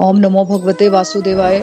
ओम नमो भगवते वासुदेवाय।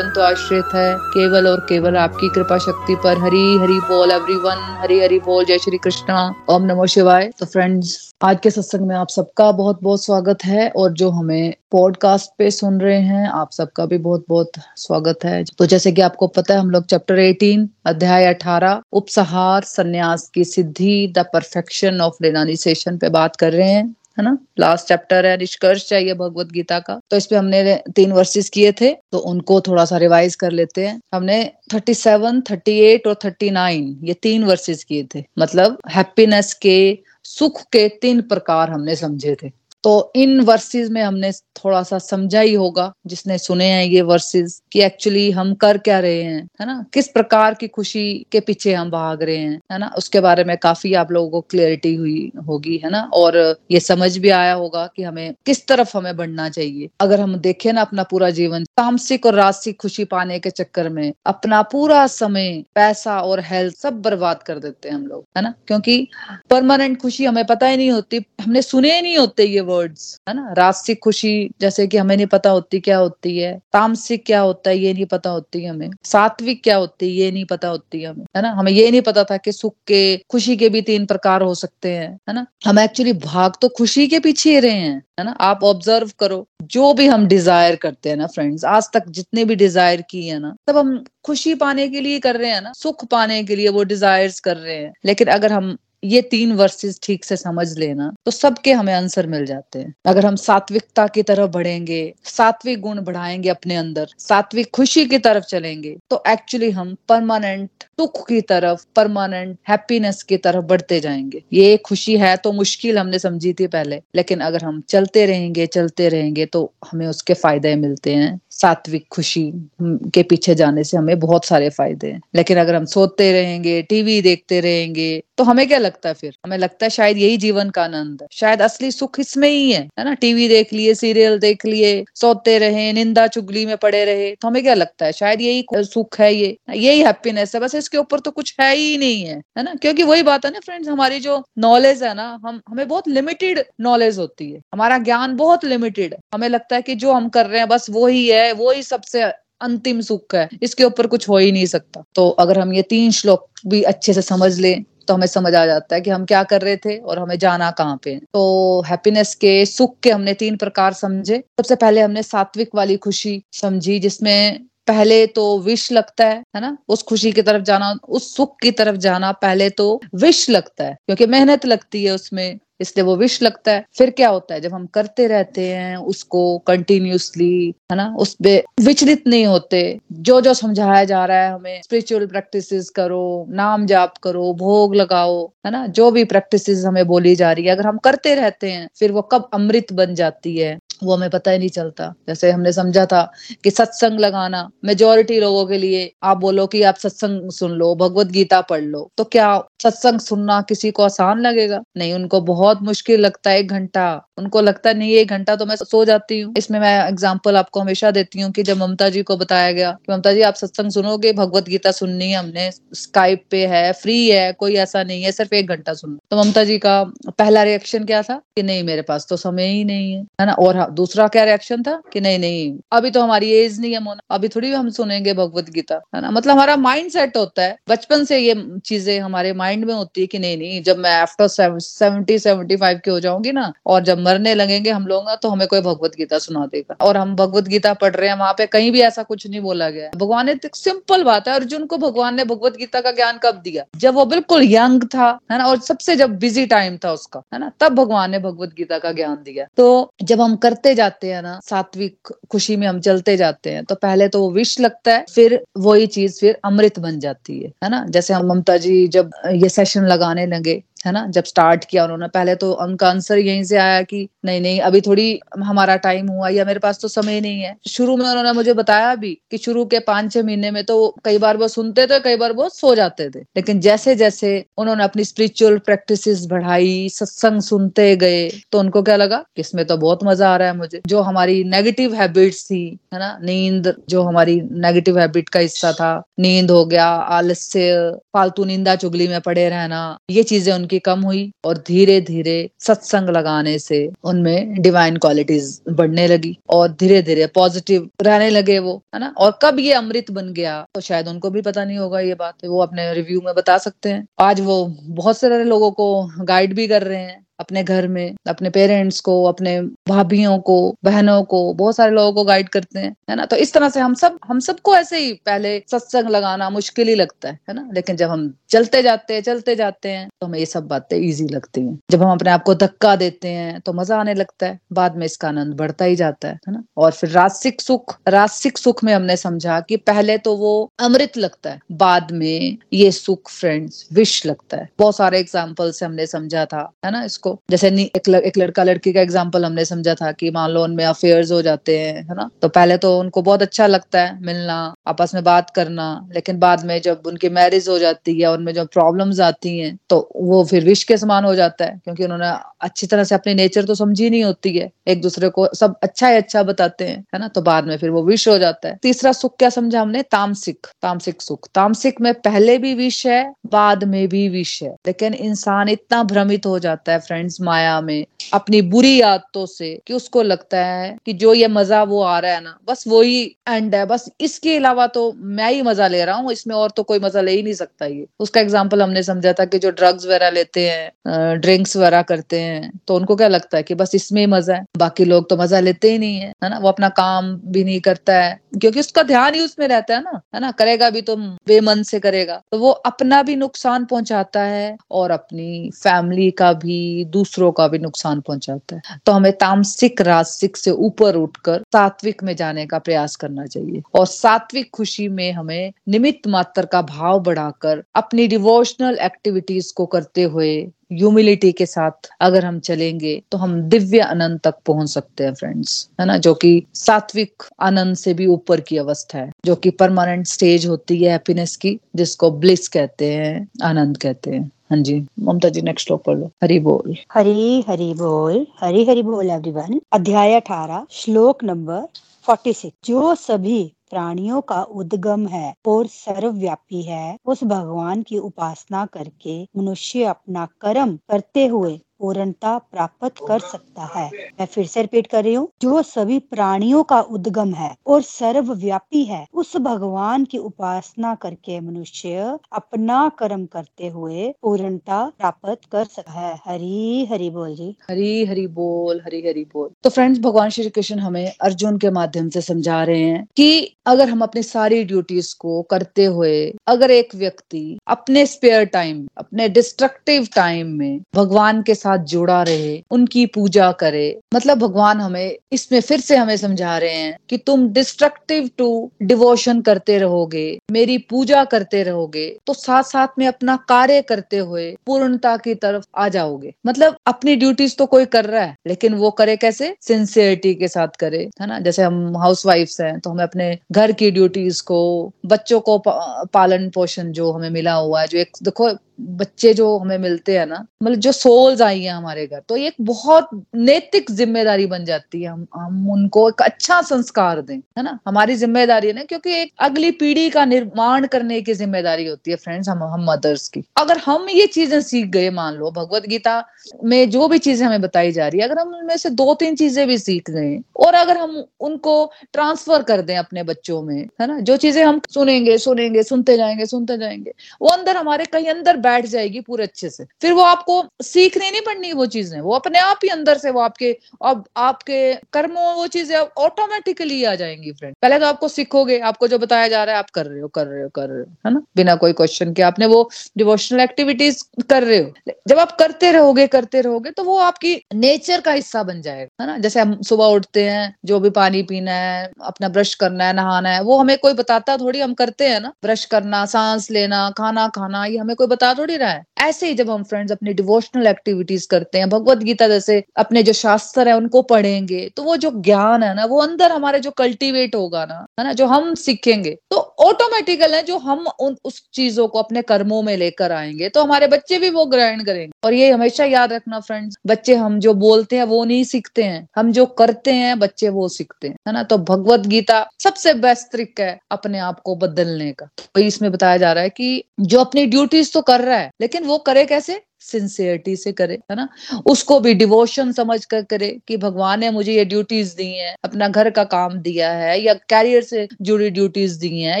तो आश्रित है। केवल और केवल आपकी कृपा शक्ति पर। हरी, हरि बोल एवरीवन हरी हरी बोल। जय श्री कृष्ण। ओम नमो शिवाय। तो फ्रेंड्स आज के सत्संग में आप सबका बहुत बहुत स्वागत है। और जो हमें पॉडकास्ट पे सुन रहे हैं, आप सबका भी बहुत बहुत स्वागत है। तो जैसे कि आपको पता है, हम लोग चैप्टर 18 अध्याय 18 उपसहार, संन्यास की सिद्धि द परफेक्शन ऑफ़ रिनाइजेशन पे बात कर रहे हैं। है ना? लास्ट चैप्टर है निष्कर्ष चाहिए भगवत गीता का। तो इसपे हमने तीन वर्सेस किए थे तो उनको थोड़ा सा रिवाइज कर लेते हैं। हमने 37, 38 और 39 ये तीन वर्सेस किए थे। मतलब हैप्पीनेस के सुख के तीन प्रकार हमने समझे थे। तो इन वर्सेस में हमने थोड़ा सा समझा ही होगा जिसने सुने हैं ये वर्सेस कि एक्चुअली हम कर क्या रहे हैं है ना? किस प्रकार की खुशी के पीछे हम भाग रहे हैं है ना? उसके बारे में काफ़ी आप लोगों को क्लियरिटी हुई होगी है ना? और ये समझ भी आया होगा कि हमें किस तरफ़ हमें बढ़ना चाहिए। अगर हम देखें ना अपना पूरा जीवन तामसिक और रासिक खुशी पाने के चक्कर में अपना पूरा समय पैसा और हेल्थ सब बर्बाद कर देते हैं हम लोग है ना? क्योंकि परमानेंट खुशी हमें पता ही नहीं होती हमने सुने ही नहीं होते ये वर्ड्स है ना? रासिक खुशी, जैसे कि हमें नहीं पता होती क्या होती है। तामसिक क्या होता है, ये नहीं पता होती हमें। सात्विक क्या होती है, ये नहीं पता होती हमें, है ना? हमें ये नहीं पता था कि सुख के, खुशी के भी तीन प्रकार हो सकते हैं, है ना? हम एक्चुअली भाग तो खुशी के पीछे रहे हैं, है ना? आप ऑब्ज़र्व करो, जो भी हम डिज़ायर करते हैं ना फ्रेंड्स आज तक जितने भी डिज़ायर की है ना तब हम खुशी पाने के लिए कर रहे हैं ना? सुख पाने के लिए वो डिजायर्स कर रहे हैं। लेकिन अगर हम ये तीन वर्सेस ठीक से समझ लेना तो सबके हमें आंसर मिल जाते हैं। अगर हम सात्विकता की तरफ़ बढ़ेंगे, सात्विक गुण बढ़ाएँगे अपने अंदर, सात्विक खुशी की तरफ़ चलेंगे तो एक्चुअली हम परमानेंट सुख की तरफ़ परमानेंट हैप्पीनेस की तरफ़ बढ़ते जाएँगे। ये खुशी है तो मुश्किल हमने समझी थी पहले, लेकिन अगर हम चलते रहेंगे चलते रहेंगे तो हमें उसके फ़ायदे मिलते हैं। सात्विक खुशी के पीछे जाने से हमें बहुत सारे फ़ायदे हैं। लेकिन अगर हम सोते रहेंगे, टीवी देखते रहेंगे तो हमें क्या लगता है फिर? हमें लगता है शायद यही जीवन का आनंद है। शायद असली सुख इसमें ही है है ना? टीवी देख लिए, सीरियल देख लिए, सोते रहे, निंदा चुगली में पड़े रहे तो हमें क्या लगता है? शायद यही सुख है ये, यही हैप्पीनेस है। बस इसके ऊपर तो कुछ है ही नहीं है है ना? क्योंकि वही बात है ना फ्रेंड्स हमारी जो नॉलेज है ना, हम, हमें बहुत लिमिटेड नॉलेज होती है। हमारा ज्ञान बहुत लिमिटेड है। हमें लगता है कि जो हम कर रहे हैं, बस वो ही है वो ही सबसे अंतिम सुख है। इसके ऊपर कुछ हो ही नहीं सकता। तो अगर हम ये तीन श्लोक भी अच्छे से समझ लें तो हमें समझ आ जाता है कि हम क्या कर रहे थे और हमें जाना कहाँ पे। तो हैप्पीनेस के, सुख के हमने तीन प्रकार समझे। सबसे पहले हमने सात्विक वाली खुशी समझी, जिसमें पहले तो विश लगता है है ना? उस खुशी की तरफ़ जाना, उस सुख की तरफ़ जाना पहले तो विश लगता है। क्योंकि मेहनत लगती है उसमें इसलिए वो विश लगता है। फिर क्या होता है? जब हम करते रहते हैं, उसको कंटिन्यूसली है ना? उस पे विचलित नहीं होते। जो जो समझाया जा रहा है हमें स्पिरिचुअल प्रैक्टिसेस करो, नाम जाप करो, भोग लगाओ, है ना? जो भी प्रैक्टिसेस हमें बोली जा रही है, अगर हम करते रहते हैं, फिर वो कब अमृत बन जाती है, वो हमें पता ही नहीं चलता। जैसे हमने समझा था कि सत्संग लगाना मेजोरिटी लोगों के लिए आप बोलो कि आप सत्संग सुन लो, भगवत गीता पढ़ लो तो क्या सत्संग सुनना किसी को आसान लगेगा? नहीं, उनको बहुत मुश्किल लगता है एक घंटा। उनको लगता है नहीं एक घंटा तो मैं सो जाती हूँ। इसमें मैं एग्ज़ाम्पल आपको हमेशा देती हूँ कि जब ममता जी को बताया गया कि ममता जी, आप सत्संग सुनोगे? भगवत गीता सुननी है हमने स्काइप पे है फ्री है, कोई ऐसा नहीं है, सिर्फ़ एक घंटा सुनना तो ममता जी का पहला रिएक्शन क्या था? कि नहीं, मेरे पास तो समय ही नहीं है। है ना? और दूसरा क्या रिएक्शन था? कि नहीं नहीं, अभी तो हमारी एज नहीं है मोना। अभी थोड़ी हम सुनेंगे भगवत गीता। है ना? मतलब हमारा माइंड सेट होता है। बचपन से ये चीज़ें हमारे माइंड में होती है कि नहीं नहीं, जब मैं आफ्टर सेवेंटी सेवेंटी फाइव की हो जाऊँगी ना, और जब मरने लगेंगे हम लोग तो हमें कोई भगवत गीता सुना देगा। और हम भगवत गीता पढ़ रहे हैं, वहाँ पे कहीं भी ऐसा कुछ नहीं बोला गया भगवान ने सिंपल बात है, अर्जुन को भगवान ने भगवत गीता का ज्ञान कब दिया? जब वो बिल्कुल यंग था, है ना, और सबसे जब बिज़ी टाइम था उसका, है ना, तब भगवान ने भगवत गीता का ज्ञान दिया। तो जब हम करते जाते हैं ना, सात्विक खुशी में हम चलते जाते हैं तो पहले तो वो विष लगता है, फिर वही चीज़ फिर अमृत बन जाती है है ना? जैसे हम ममता जी जब ये सेशन लगाने लगे है ना, जब स्टार्ट किया उन्होंने। पहले तो उनका आंसर यहीं से आया कि नहीं नहीं, अभी थोड़ी हमारा टाइम हुआ या मेरे पास तो समय नहीं है। शुरू में उन्होंने मुझे बताया भी कि शुरू के पाँच छह महीने में तो कई बार वो सुनते थे, कई बार वो सो जाते थे। लेकिन जैसे जैसे उन्होंने अपनी स्पिरिचुअल प्रैक्टिस बढ़ाई, सत्संग सुनते गए तो उनको क्या लगा कि इसमें तो बहुत मज़ा आ रहा है मुझे। जो हमारी नेगेटिव हैबिट्स थी, है ना, नींद, जो हमारी नेगेटिव हैबिट का हिस्सा था, नींद हो गया, आलस्य, फालतू निंदा चुगली में पड़े रहना, ये चीज़ें उनकी कम हुई और धीरे धीरे सत्संग लगाने से उनमें डिवाइन क्वालिटीज बढ़ने लगी और धीरे धीरे पॉजिटिव रहने लगे वो, है ना? और कब ये अमृत बन गया तो शायद उनको भी पता नहीं होगा ये बात। वो अपने रिव्यू में बता सकते हैं। आज वो बहुत सारे लोगों को गाइड भी कर रहे हैं। अपने घर में, अपने पेरेंट्स को, अपने भाभीियों को, बहनों को, बहुत सारे लोगों को गाइड करते हैं, है ना? तो इस तरह से हम सब, हम सबको ऐसे ही पहले सत्संग लगाना मुश्किल ही लगता है है ना? लेकिन जब हम चलते जाते हैं, चलते जाते हैं तो हमें ये सब बातें ईजी लगती हैं। जब हम अपने आप को धक्का देते हैं तो मज़ा आने लगता है। बाद में इसका आनंद बढ़ता ही जाता है है ना? और फिर रासिक सुख रासिक सुख में हमने समझा कि पहले तो वो अमृत लगता है, बाद में ये सुख फ्रेंड्स विश लगता है। बहुत सारे एग्ज़ाम्पल से हमने समझा था, है ना? इसको को जैसे एक, ल, एक लड़का लड़की का एग्ज़ाम्पल हमने समझा था कि मान लो उनमें अफेयर्स हो जाते हैं है ना? तो पहले तो उनको बहुत अच्छा लगता है मिलना आपस में बात करना लेकिन बाद में जब उनकी मैरिज हो जाती है उनमें जो प्रॉब्लम्स आती हैं तो वो फिर विश के समान हो जाता है क्योंकि उन्होंने अच्छी तरह से अपनी नेचर तो समझी नहीं होती है। एक दूसरे को सब अच्छा ही अच्छा बताते हैं है ना? तो बाद में फिर वो विश हो जाता है। तीसरा सुख क्या समझा हमने? तामसिक तामसिक सुख। तामसिक में पहले भी विश है बाद में भी विश है। लेकिन इंसान इतना भ्रमित हो जाता है फ्रेंड्स माया में, अपनी बुरी आदतों से, कि उसको लगता है कि जो ये मज़ा वो आ रहा है ना, बस वो ही एंड है। बस इसके अलावा तो मैं ही मज़ा ले रहा हूँ, इसमें और तो कोई मज़ा ले ही नहीं सकता ये। उसका एग्ज़ाम्पल हमने समझा था कि जो ड्रग्स वगैरह लेते हैं ड्रिंक्स वगैरह करते हैं तो उनको क्या लगता है कि बस इसमें ही मज़ा है? बाकी लोग तो मज़ा लेते ही नहीं है है ना? वो अपना काम भी नहीं करता है, क्योंकि उसका ध्यान ही उसमें रहता है ना है ना? करेगा भी तो बेमन से करेगा। तो वो अपना भी नुकसान पहुंचाता है और अपनी फैमिली का भी दूसरों का भी नुकसान पहुंचाता है। तो हमें तामसिक रासिक से ऊपर उठकर सात्विक में जाने का प्रयास करना चाहिए। और सात्विक खुशी में हमें निमित्त मात्र का भाव बढ़ाकर अपनी डिवोशनल एक्टिविटीज़ को करते हुए ह्यूमिलिटी के साथ अगर हम चलेंगे तो हम दिव्य आनंद तक पहुँच सकते हैं फ्रेंड्स है ना? जो कि सात्विक आनंद से भी ऊपर की अवस्था है, जो कि परमानेंट स्टेज होती है हैप्पीनेस की, जिसको ब्लिस कहते हैं, आनंद कहते हैं। हाँ जी ममता जी नेक्स्ट श्लोक पढ़ लो। हरी बोल। हरी हरी बोल। हरी हरी बोल एवरीवन अध्याय अठारह, श्लोक नंबर फोर्टी सिक्स जो सभी प्राणियों का उद्गम है और सर्वव्यापी है, उस भगवान की उपासना करके मनुष्य अपना कर्म करते हुए पूर्णता प्राप्त कर सकता है। मैं फिर से रिपीट कर रही हूँ। जो सभी प्राणियों का उद्गम है और सर्वव्यापी है, उस भगवान की उपासना करके मनुष्य अपना कर्म करते हुए पूर्णता प्राप्त कर सकता है। हरी हरी बोल जी। हरी हरी बोल, हरी हरी बोल। तो फ्रेंड्स भगवान श्री कृष्ण हमें अर्जुन के माध्यम से समझा रहे हैं कि अगर हम अपनी सारी ड्यूटीज़ को करते हुए अगर एक व्यक्ति अपने स्पेयर टाइम अपने डिस्ट्रक्टिव टाइम में भगवान के साथ जुड़ा रहे, उनकी पूजा करे। मतलब भगवान हमें इसमें फिर से हमें समझा रहे हैं कि तुम डिस्ट्रक्टिव टू डिवोशन करते रहोगे, मेरी पूजा करते रहोगे तो साथ साथ में अपना कार्य करते हुए पूर्णता की तरफ़ आ जाओगे। मतलब अपनी ड्यूटीज़ तो कोई कर रहा है, लेकिन वो करे कैसे? सिंसियरिटी के साथ करे, है ना? जैसे हम हाउस वाइफ हैं तो हमें अपने घर की ड्यूटीज़ को, बच्चों को पालन पोषण जो हमें मिला हुआ है, जो एक, देखो बच्चे जो हमें मिलते हैं ना मतलब जो सोल्स आई हैं हमारे घर तो ये एक बहुत नैतिक ज़िम्मेदारी बन जाती है। हम हम उनको एक अच्छा संस्कार दें, है ना? हमारी ज़िम्मेदारी है ना, क्योंकि एक अगली पीढ़ी का निर्माण करने की ज़िम्मेदारी होती है फ्रेंड्स हम हम मदर्स की। अगर हम ये चीज़ें सीख गए, मान लो, भगवत गीता में जो भी चीज़ें हमें बताई जा रही है, अगर हम उनमें से दो तीन चीज़ें भी सीख गए और अगर हम उनको ट्रांसफ़र कर दें अपने बच्चों में, है ना? जो चीज़ें हम सुनेंगे सुनेंगे, सुनते जाएँगे सुनते जाएँगे, वो अंदर हमारे कहीं अंदर बैठ जाएगी पूरे अच्छे से। फिर वो आपको सीखनी नहीं पड़नी वो चीज़ें, वो अपने आप ही अंदर से वो आपके, अब आपके कर्मों वो चीज़ें ऑटोमेटिकली आ जाएँगी फ्रेंड पहले तो आपको सीखोगे, आपको जो बताया जा रहा है, आप कर रहे हो, कर रहे हो, कर रहे हो, है ना? बिना कोई क्वेश्चन के आपने वो डिवोशनल एक्टिविटीज़ कर रहे हो। जब आप करते रहोगे करते रहोगे तो वो आपकी नेचर का हिस्सा बन जाएगा, है ना? जैसे हम सुबह उठते हैं, जो भी पानी पीना है, अपना ब्रश करना है, नहाना है, वो हमें कोई बताता थोड़ी, हम करते हैं ना? ब्रश करना, सांस लेना, खाना खाना, ये हमें कोई बता थोड़ी रहा है। ऐसे ही जब हम फ्रेंड्स अपनी डिवोशनल एक्टिविटीज़ करते हैं, भगवत गीता जैसे अपने जो शास्त्र है, उनको पढ़ेंगे तो वो जो ज्ञान है ना, वो अंदर हमारे जो कल्टीवेट होगा ना, है ना, जो हम सीखेंगे तो ऑटोमेटिकल है जो हम उन, उस चीज़ों को अपने कर्मों में लेकर आएँगे तो हमारे बच्चे भी वो ग्रहण करेंगे। और ये हमेशा याद रखना फ्रेंड्स बच्चे हम जो बोलते हैं, वो नहीं सीखते हैं, हम जो करते हैं, बच्चे वो सीखते हैं, है ना तो भगवत गीता सबसे बेस्ट तरीका है अपने आप को बदलने का। तो इसमें बताया जा रहा है कि जो अपनी ड्यूटीज़ तो कर रहा है, लेकिन वो करे कैसे? सिंसियरिटी से करे, है ना? उसको भी डिवोशन समझ कर करे कि भगवान ने मुझे ये ड्यूटीज़ दी हैं, अपना घर का काम दिया है या कैरियर से जुड़ी ड्यूटीज़ दी हैं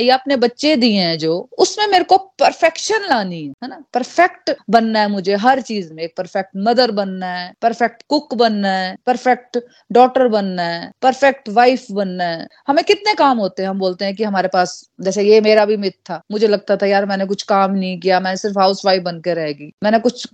या अपने बच्चे दिए हैं जो, उसमें मेरे को परफेक्शन लानी है ना? परफेक्ट बनना है मुझे हर चीज़ में, एक परफेक्ट मदर बनना है परफेक्ट कुक बनना है परफेक्ट डॉटर बनना है परफेक्ट वाइफ बनना है। हमें कितने काम होते हैं, हम बोलते हैं कि हमारे पास, जैसे ये मेरा भी मिथ था, मुझे लगता था, यार, मैंने कुछ काम नहीं किया, मैं सिर्फ़ हाउस वाइफ बनकर रहेगी मैंने कुछ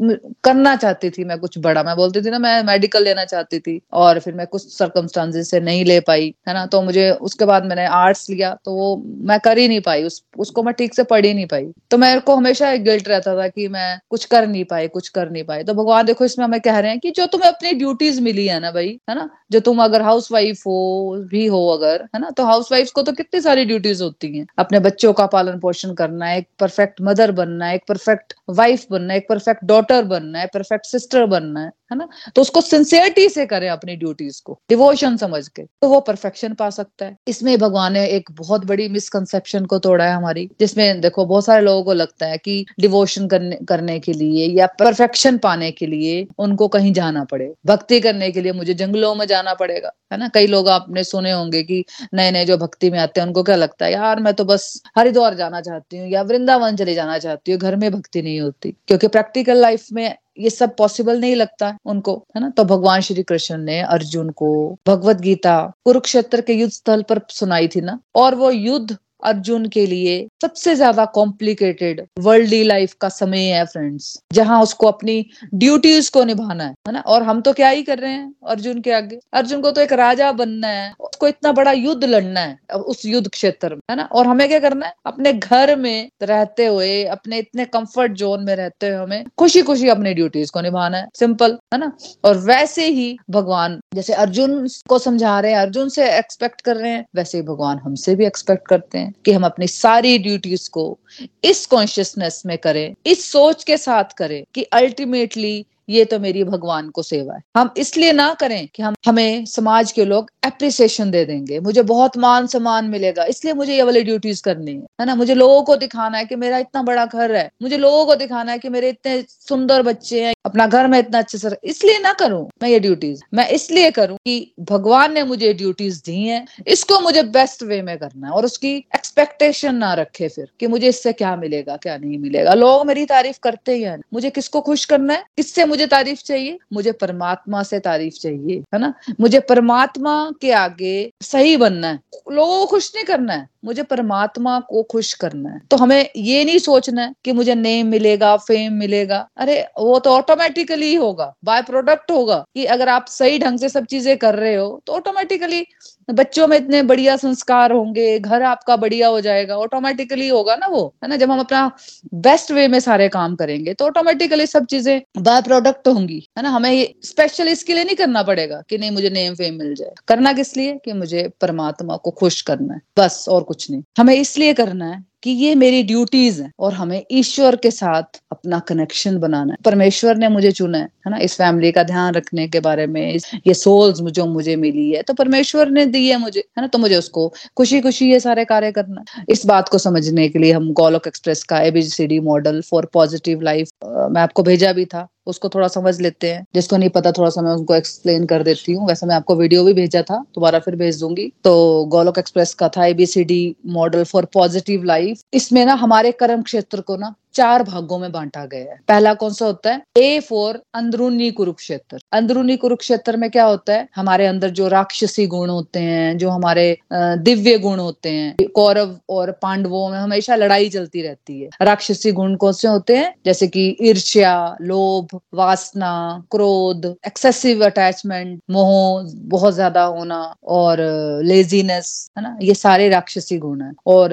करना चाहती थी मैं कुछ बड़ा। मैं बोलती थी ना, मैं मेडिकल लेना चाहती थी और फिर मैं कुछ सर्कमस्टांसेस से नहीं ले पाई, है ना? तो मुझे उसके बाद मैंने आर्ट्स लिया तो वो मैं कर ही नहीं पाई। उस, उसको मैं ठीक से पढ़ ही नहीं पाई। तो मेरे को हमेशा एक गिल्ट रहता था कि मैं कुछ कर नहीं पाई, कुछ कर नहीं पाई। तो भगवान देखो, इसमें हमें कह रहे हैं कि जो तुम्हें अपनी ड्यूटीज़ मिली है ना भाई, है ना? जो तुम अगर हाउस वाइफ हो, भी हो अगर, है ना? तो हाउस वाइफ को तो कितनी सारी ड्यूटीज़ होती हैं। अपने बच्चों का पालन पोषण करना, एक परफेक्ट मदर बनना, एक परफेक्ट वाइफ बनना, एक परफेक्ट डॉटर बनना है परफेक्ट सिस्टर बनना है है ना? तो उसको सिंसियरिटी से करें अपनी ड्यूटीज़ को डिवोशन समझ के तो वो परफेक्शन पा सकता है। इसमें भगवान ने एक बहुत बड़ी मिसकंसेप्शन को तोड़ा है हमारी, जिसमें देखो बहुत सारे लोगों को लगता है कि डिवोशन करने करने के लिए या परफेक्शन पाने के लिए उनको कहीं जाना पड़े। भक्ति करने के लिए मुझे जंगलों में जाना पड़ेगा, है ना? कई लोग आपने सुने होंगे कि नए नए जो भक्ति में आते हैं, उनको क्या लगता है, यार, मैं तो बस हरिद्वार जाना चाहती हूँ या वृंदावन चले जाना चाहती हूँ, घर में भक्ति नहीं होती। क्योंकि प्रैक्टिकल लाइफ में ये सब पॉसिबल नहीं लगता उनको, है ना? तो भगवान श्री कृष्ण ने अर्जुन को भगवत गीता कुरुक्षेत्र के युद्ध स्थल पर सुनाई थी ना? और वो युद्ध अर्जुन के लिए सबसे ज़्यादा कॉम्प्लिकेटेड वर्ल्डली लाइफ का समय है फ्रेंड्स जहाँ उसको अपनी ड्यूटीज़ को निभाना है है ना? और हम तो क्या ही कर रहे हैं अर्जुन के आगे? अर्जुन को तो एक राजा बनना है, उसको इतना बड़ा युद्ध लड़ना है उस युद्ध क्षेत्र में, है ना? और हमें क्या करना है? अपने घर में रहते हुए, अपने इतने कंफर्ट जोन में रहते हुए हमें खुशी खुशी अपनी ड्यूटीज़ को निभाना है सिंपल है ना? और वैसे ही भगवान, जैसे अर्जुन को समझा रहे हैं, अर्जुन से एक्सपेक्ट कर रहे हैं, वैसे ही भगवान हमसे भी एक्सपेक्ट करते हैं। कि हम अपनी सारी ड्यूटीज़ को इस कॉन्शियसनेस में करें, इस सोच के साथ करें कि अल्टीमेटली ये तो मेरी भगवान को सेवा है। हम इसलिए ना करें कि हम, हमें समाज के लोग अप्रिसिएशन दे देंगे। मुझे बहुत मान सम्मान मिलेगा, इसलिए मुझे ये वाली ड्यूटीज़ करनी है। है ना? मुझे लोगों को दिखाना है कि मेरा इतना बड़ा घर है। मुझे लोगों को दिखाना है कि मेरे इतने सुंदर बच्चे हैं, अपना घर में इतना अच्छे से इसलिए ना करूँ मैं ये ड्यूटीज़ मैं इसलिए करूँ कि भगवान ने मुझे ड्यूटीज़ दी हैं, इसको मुझे बेस्ट वे में करना है और उसकी एक्सपेक्टेशन ना रखे फिर कि मुझे इससे क्या मिलेगा, क्या नहीं मिलेगा। लोग मेरी तारीफ़ करते ही हैं। मुझे किसको खुश करना है? किससे मुझे तारीफ़ चाहिए, मुझे परमात्मा से तारीफ़ चाहिए, है ना? मुझे परमात्मा के आगे सही बनना है, लोगों को खुश नहीं करना है, मुझे परमात्मा को खुश करना है। तो हमें ये नहीं सोचना है कि मुझे नेम मिलेगा फेम मिलेगा। अरे, वो तो ऑटोमेटिकली होगा बाय प्रोडक्ट होगा कि अगर आप सही ढंग से सब चीज़ें कर रहे हो तो ऑटोमेटिकली बच्चों में इतने बढ़िया संस्कार होंगे, घर आपका बढ़िया हो जाएगा ऑटोमेटिकली होगा ना वो, है ना? जब हम अपना बेस्ट वे में सारे काम करेंगे तो ऑटोमेटिकली सब चीज़ें बाय प्रोडक्ट होंगी, है ना? हमें स्पेशल इसके लिए नहीं करना पड़ेगा कि नहीं, मुझे नेम फेम मिल जाए। करना किस लिए? कि मुझे परमात्मा को खुश करना है, बस और कुछ नहीं। हमें इसलिए करना है कि ये मेरी ड्यूटीज़ है और हमें ईश्वर के साथ अपना कनेक्शन बनाना है। परमेश्वर ने मुझे चुना है है ना? इस फैमिली का ध्यान रखने के बारे में ये सोल्स जो मुझे मिली है। तो परमेश्वर ने दी है मुझे, है ना? तो मुझे उसको खुशी खुशी ये सारे कार्य करना इस बात को समझने के लिए हम गोलोक एक्सप्रेस का A B C D model for positive life मैं आपको भेजा भी था। उसको थोड़ा समझ लेते हैं। जिसको नहीं पता, थोड़ा सा मैं उनको एक्सप्लेन कर देती हूँ। वैसे मैं आपको वीडियो भी भेजा था, दोबारा फिर भेज दूँगी। तो गोलोक एक्सप्रेस का था A B C D model for positive life इसमें ना हमारे कर्म क्षेत्र को ना चार भागों में बांटा गया है। पहला कौन सा होता है? ए फॉर अंदरूनी कुरुक्षेत्र। अंदरूनी कुरुक्षेत्र में क्या होता है? हमारे अंदर जो राक्षसी गुण होते हैं, जो हमारे दिव्य गुण होते हैं, कौरव और पांडवों में हमेशा लड़ाई चलती रहती है। राक्षसी गुण कौन से होते हैं? जैसे कि ईर्ष्या, लोभ, वासना, क्रोध एक्सेसिव अटैचमेंट मोह, बहुत ज़्यादा होना और लेजीनेस है ना? ये सारे राक्षसी गुण है। और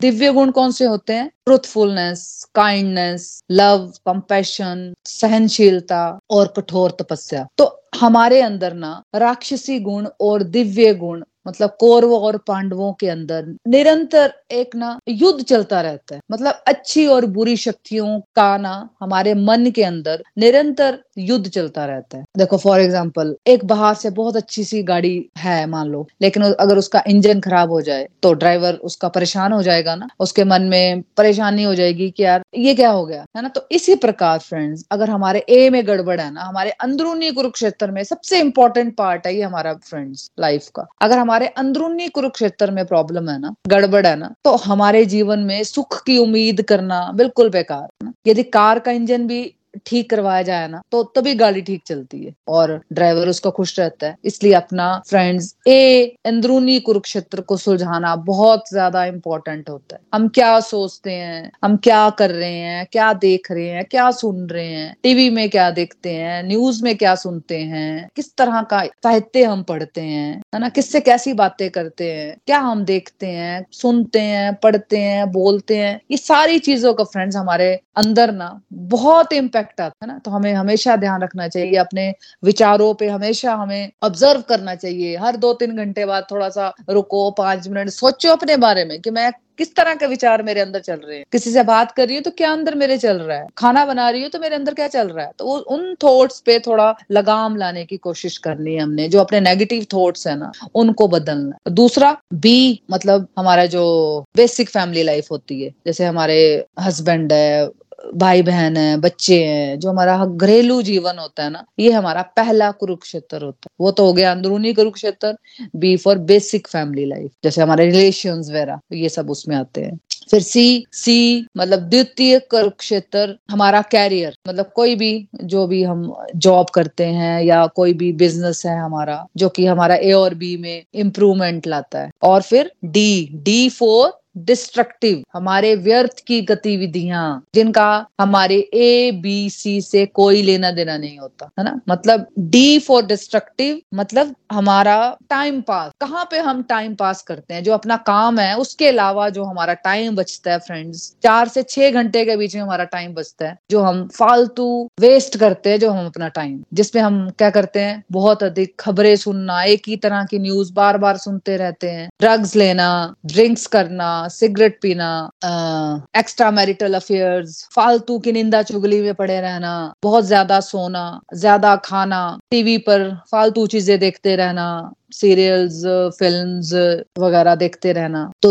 दिव्य गुण कौन से होते हैं? ट्रुथफुलनेस काइंडनेस लव कंपैशन सहनशीलता और कठोर तपस्या। तो हमारे अंदर ना राक्षसी गुण और दिव्य गुण मतलब कौरवों और पांडवों के अंदर निरंतर एक ना युद्ध चलता रहता है। मतलब अच्छी और बुरी शक्तियों का ना हमारे मन के अंदर निरंतर युद्ध चलता रहता है। देखो फॉर एग्ज़ाम्पल एक बाहर से बहुत अच्छी सी गाड़ी है, मान लो, लेकिन अगर उसका इंजन खराब हो जाए तो ड्राइवर उसका परेशान हो जाएगा ना। उसके मन में परेशानी हो जाएगी कि यार, ये क्या हो गया, है ना? तो इसी प्रकार फ्रेंड्स अगर हमारे ए में गड़बड़ है ना, हमारे अंदरूनी कुरुक्षेत्र में सबसे इंपॉर्टेंट पार्ट है ये हमारा फ्रेंड्स लाइफ का। अगर हमारे अंदरूनी कुरुक्षेत्र में प्रॉब्लम है ना, गड़बड़ है ना तो हमारे जीवन में सुख की उम्मीद करना बिल्कुल बेकार है यदि कार का इंजन भी ठीक करवाया जाए ना तो तभी गाड़ी ठीक चलती है और ड्राइवर उसका खुश रहता है। इसलिए अपना फ्रेंड्स ए, अंदरूनी कुरुक्षेत्र को सुलझाना बहुत ज़्यादा इंपॉर्टेंट होता है। हम क्या सोचते हैं, हम क्या कर रहे हैं, क्या देख रहे हैं, क्या सुन रहे हैं टीवी में क्या देखते हैं न्यूज़ में क्या सुनते हैं, किस तरह का साहित्य हम पढ़ते हैं, है ना? किससे कैसी बातें करते हैं, क्या हम देखते हैं, सुनते हैं, पढ़ते हैं, बोलते हैं, ये सारी चीज़ों का फ्रेंड्स हमारे अंदर ना बहुत इम्पैक्ट इम्पैक्ट आता है ना तो हमें हमेशा ध्यान रखना चाहिए, अपने विचारों पे हमेशा हमें ऑब्ज़र्व करना चाहिए। हर दो तीन घंटे बाद थोड़ा सा रुको, पाँच मिनट, सोचो अपने बारे में कि मैं किस तरह के विचार मेरे अंदर चल रहे हैं। किसी से बात कर रही हूँ तो क्या अंदर मेरे चल रहा है? खाना बना रही हूँ तो मेरे अंदर क्या चल रहा है? तो वो उन थॉट्स पे थोड़ा लगाम लाने की कोशिश करनी है हमने, जो अपने नेगेटिव थॉट्स है ना, उनको बदलना दूसरा बी मतलब हमारा जो बेसिक फैमिली लाइफ होती है, जैसे हमारे हस्बैंड है भाई बहन है, बच्चे हैं, जो हमारा घरेलू जीवन होता है ना, ये हमारा पहला कुरुक्षेत्र होता है। वो तो हो गया अंदरूनी Kurukshetra B for basic family life जैसे हमारे रिलेशन वगैरह ये सब उसमें आते हैं। फिर सी सी मतलब द्वितीय कुरुक्षेत्र, हमारा कैरियर मतलब कोई भी, जो भी हम जॉब करते हैं, या कोई भी बिज़नेस है हमारा, जो कि हमारा ए और बी में इम्प्रूवमेंट लाता है। और फिर डी डी फोर डिस्ट्रक्टिव हमारे व्यर्थ की गतिविधियाँ, जिनका हमारे ए बी सी से कोई लेना देना नहीं होता, है ना? मतलब डी फॉर डिस्ट्रक्टिव मतलब हमारा टाइम पास कहाँ पे हम टाइम पास करते हैं? जो अपना काम है, उसके अलावा जो हमारा टाइम बचता है फ्रेंड्स चार से छह घंटे के बीच में हमारा टाइम बचता है, जो हम फालतू वेस्ट करते हैं, जो हम अपना टाइम जिसमें हम क्या करते हैं? बहुत अधिक खबरें सुनना, एक ही तरह की न्यूज़ बार बार सुनते रहते हैं. ड्रग्स लेना ड्रिंक्स करना सिगरेट पीना एक्स्ट्रा मैरिटल अफेयर्स फालतू की निंदा चुगली में पड़े रहना, बहुत ज़्यादा सोना, ज़्यादा खाना, टीवी पर फालतू चीज़ें देखते रहना सीरियल्स, फिल्म्स वगैरह देखते रहना। तो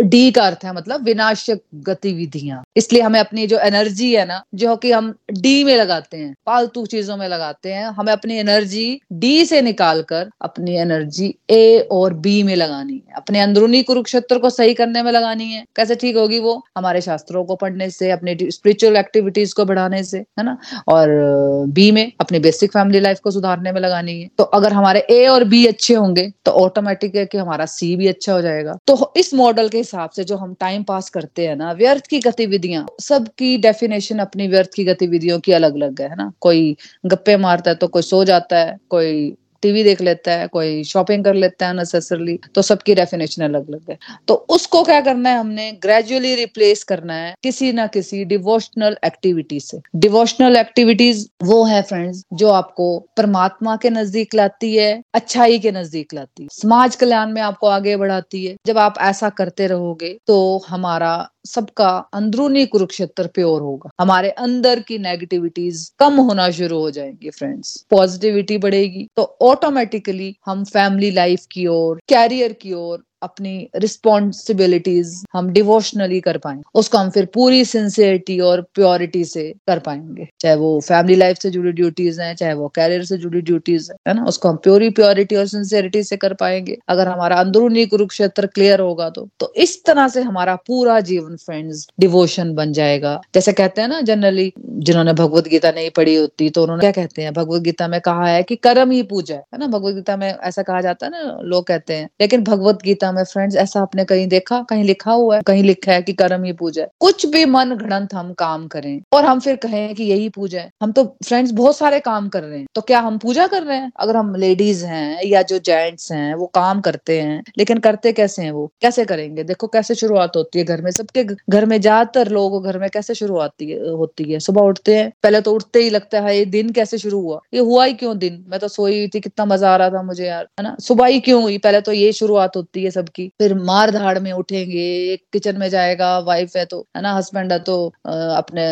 डी का अर्थ है मतलब विनाशक गतिविधियाँ। इसलिए हमें अपनी जो एनर्जी है ना, जो कि हम डी में लगाते हैं फालतू चीज़ों में लगाते हैं, हमें अपनी एनर्जी डी से निकाल कर अपनी एनर्जी ए और बी में लगानी है। अपने अंदरूनी कुरुक्षेत्र को सही करने में लगानी है। कैसे ठीक होगी वो? हमारे शास्त्रों को पढ़ने से, अपने स्पिरिचुअल एक्टिविटीज़ को बढ़ाने से, है ना? और बी में अपनी बेसिक फैमिली लाइफ को सुधारने में लगानी है। तो अगर हमारे ए और बी अच्छे होंगे तो ऑटोमेटिक है कि हमारा सी भी अच्छा हो जाएगा। तो इस मॉडल के हिसाब से जो हम टाइम पास करते हैं ना, व्यर्थ की गतिविधियाँ, सबकी डेफिनेशन अपनी व्यर्थ की गतिविधियों की अलग अलग है ना? कोई गप्पे मारता है तो कोई सो जाता है, कोई टीवी देख लेता है, कोई शॉपिंग कर लेता है नेसेसरली तो सबकी डेफिनेशन अलग अलग है। तो उसको क्या करना है हमने? ग्रेजुअली रिप्लेस करना है, किसी ना किसी डिवोशनल एक्टिविटी से। डिवोशनल एक्टिविटीज़ वो है फ्रेंड्स जो आपको परमात्मा के नज़दीक लाती है, अच्छाई के नज़दीक लाती है। समाज कल्याण में आपको आगे बढ़ाती है। जब आप ऐसा करते रहोगे तो हमारा सबका अंदरूनी कुरुक्षेत्र प्योर होगा। हमारे अंदर की नेगेटिविटीज कम होना शुरू हो जाएँगी फ्रेंड्स पॉजिटिविटी बढ़ेगी। तो ऑटोमेटिकली हम फैमिली लाइफ की ओर कैरियर की ओर अपनी रिस्पॉन्सिबिलिटीज हम डिवोशनली कर पाए उसको हम फिर पूरी सिंसियरिटी और प्योरिटी से कर पाएँगे। चाहे वो फैमिली लाइफ से जुड़ी ड्यूटीज़ हैं, चाहे वो कैरियर से जुड़ी ड्यूटीज़ है ना? उसको हम प्योरी प्योरिटी और सिंसियरिटी से कर पाएँगे। अगर हमारा अंदरूनी कुरुक्षेत्र क्लियर होगा तो तो इस तरह से हमारा पूरा जीवन फ्रेंड्स डिवोशन बन जाएगा। जैसे कहते हैं ना जनरली जिन्होंने भगवत गीता नहीं पढ़ी होती तो उन्होंने क्या कहते हैं? भगवत गीता में कहा है कि कर्म ही पूजा है ना? भगवत गीता में ऐसा कहा जाता है ना, लोग कहते हैं। लेकिन भगवत गीता गीता में फ्रेंड्स ऐसा आपने कहीं देखा? कहीं लिखा हुआ है? कहीं लिखा है कि कर्म ही पूजा है। कुछ भी मन घड़ंत हम काम करें और हम फिर कहें कि यही पूजा है। हम तो फ्रेंड्स बहुत सारे काम कर रहे हैं। तो क्या हम पूजा कर रहे हैं? अगर हम लेडीज़ हैं या जो जेंट्स हैं, वो काम करते हैं, लेकिन करते कैसे हैं वो? कैसे करेंगे? देखो, कैसे शुरुआत होती है घर में? सबके घर में ज़्यादातर लोगों घर में कैसे शुरुआत होती है? सुबह उठते हैं, पहले तो उठते ही लगता है, ये दिन कैसे शुरू हुआ? ये हुआ ही क्यों दिन? मैं तो सोई थी, कितना मज़ा आ रहा था मुझे यार, है ना? सुबह ही क्यों हुई? पहले तो ये शुरुआत होती है सबकी। फिर मार धाड़ में उठेंगे, एक किचन में जाएगा वाइफ है तो है ना हस्बैंड है तो अपने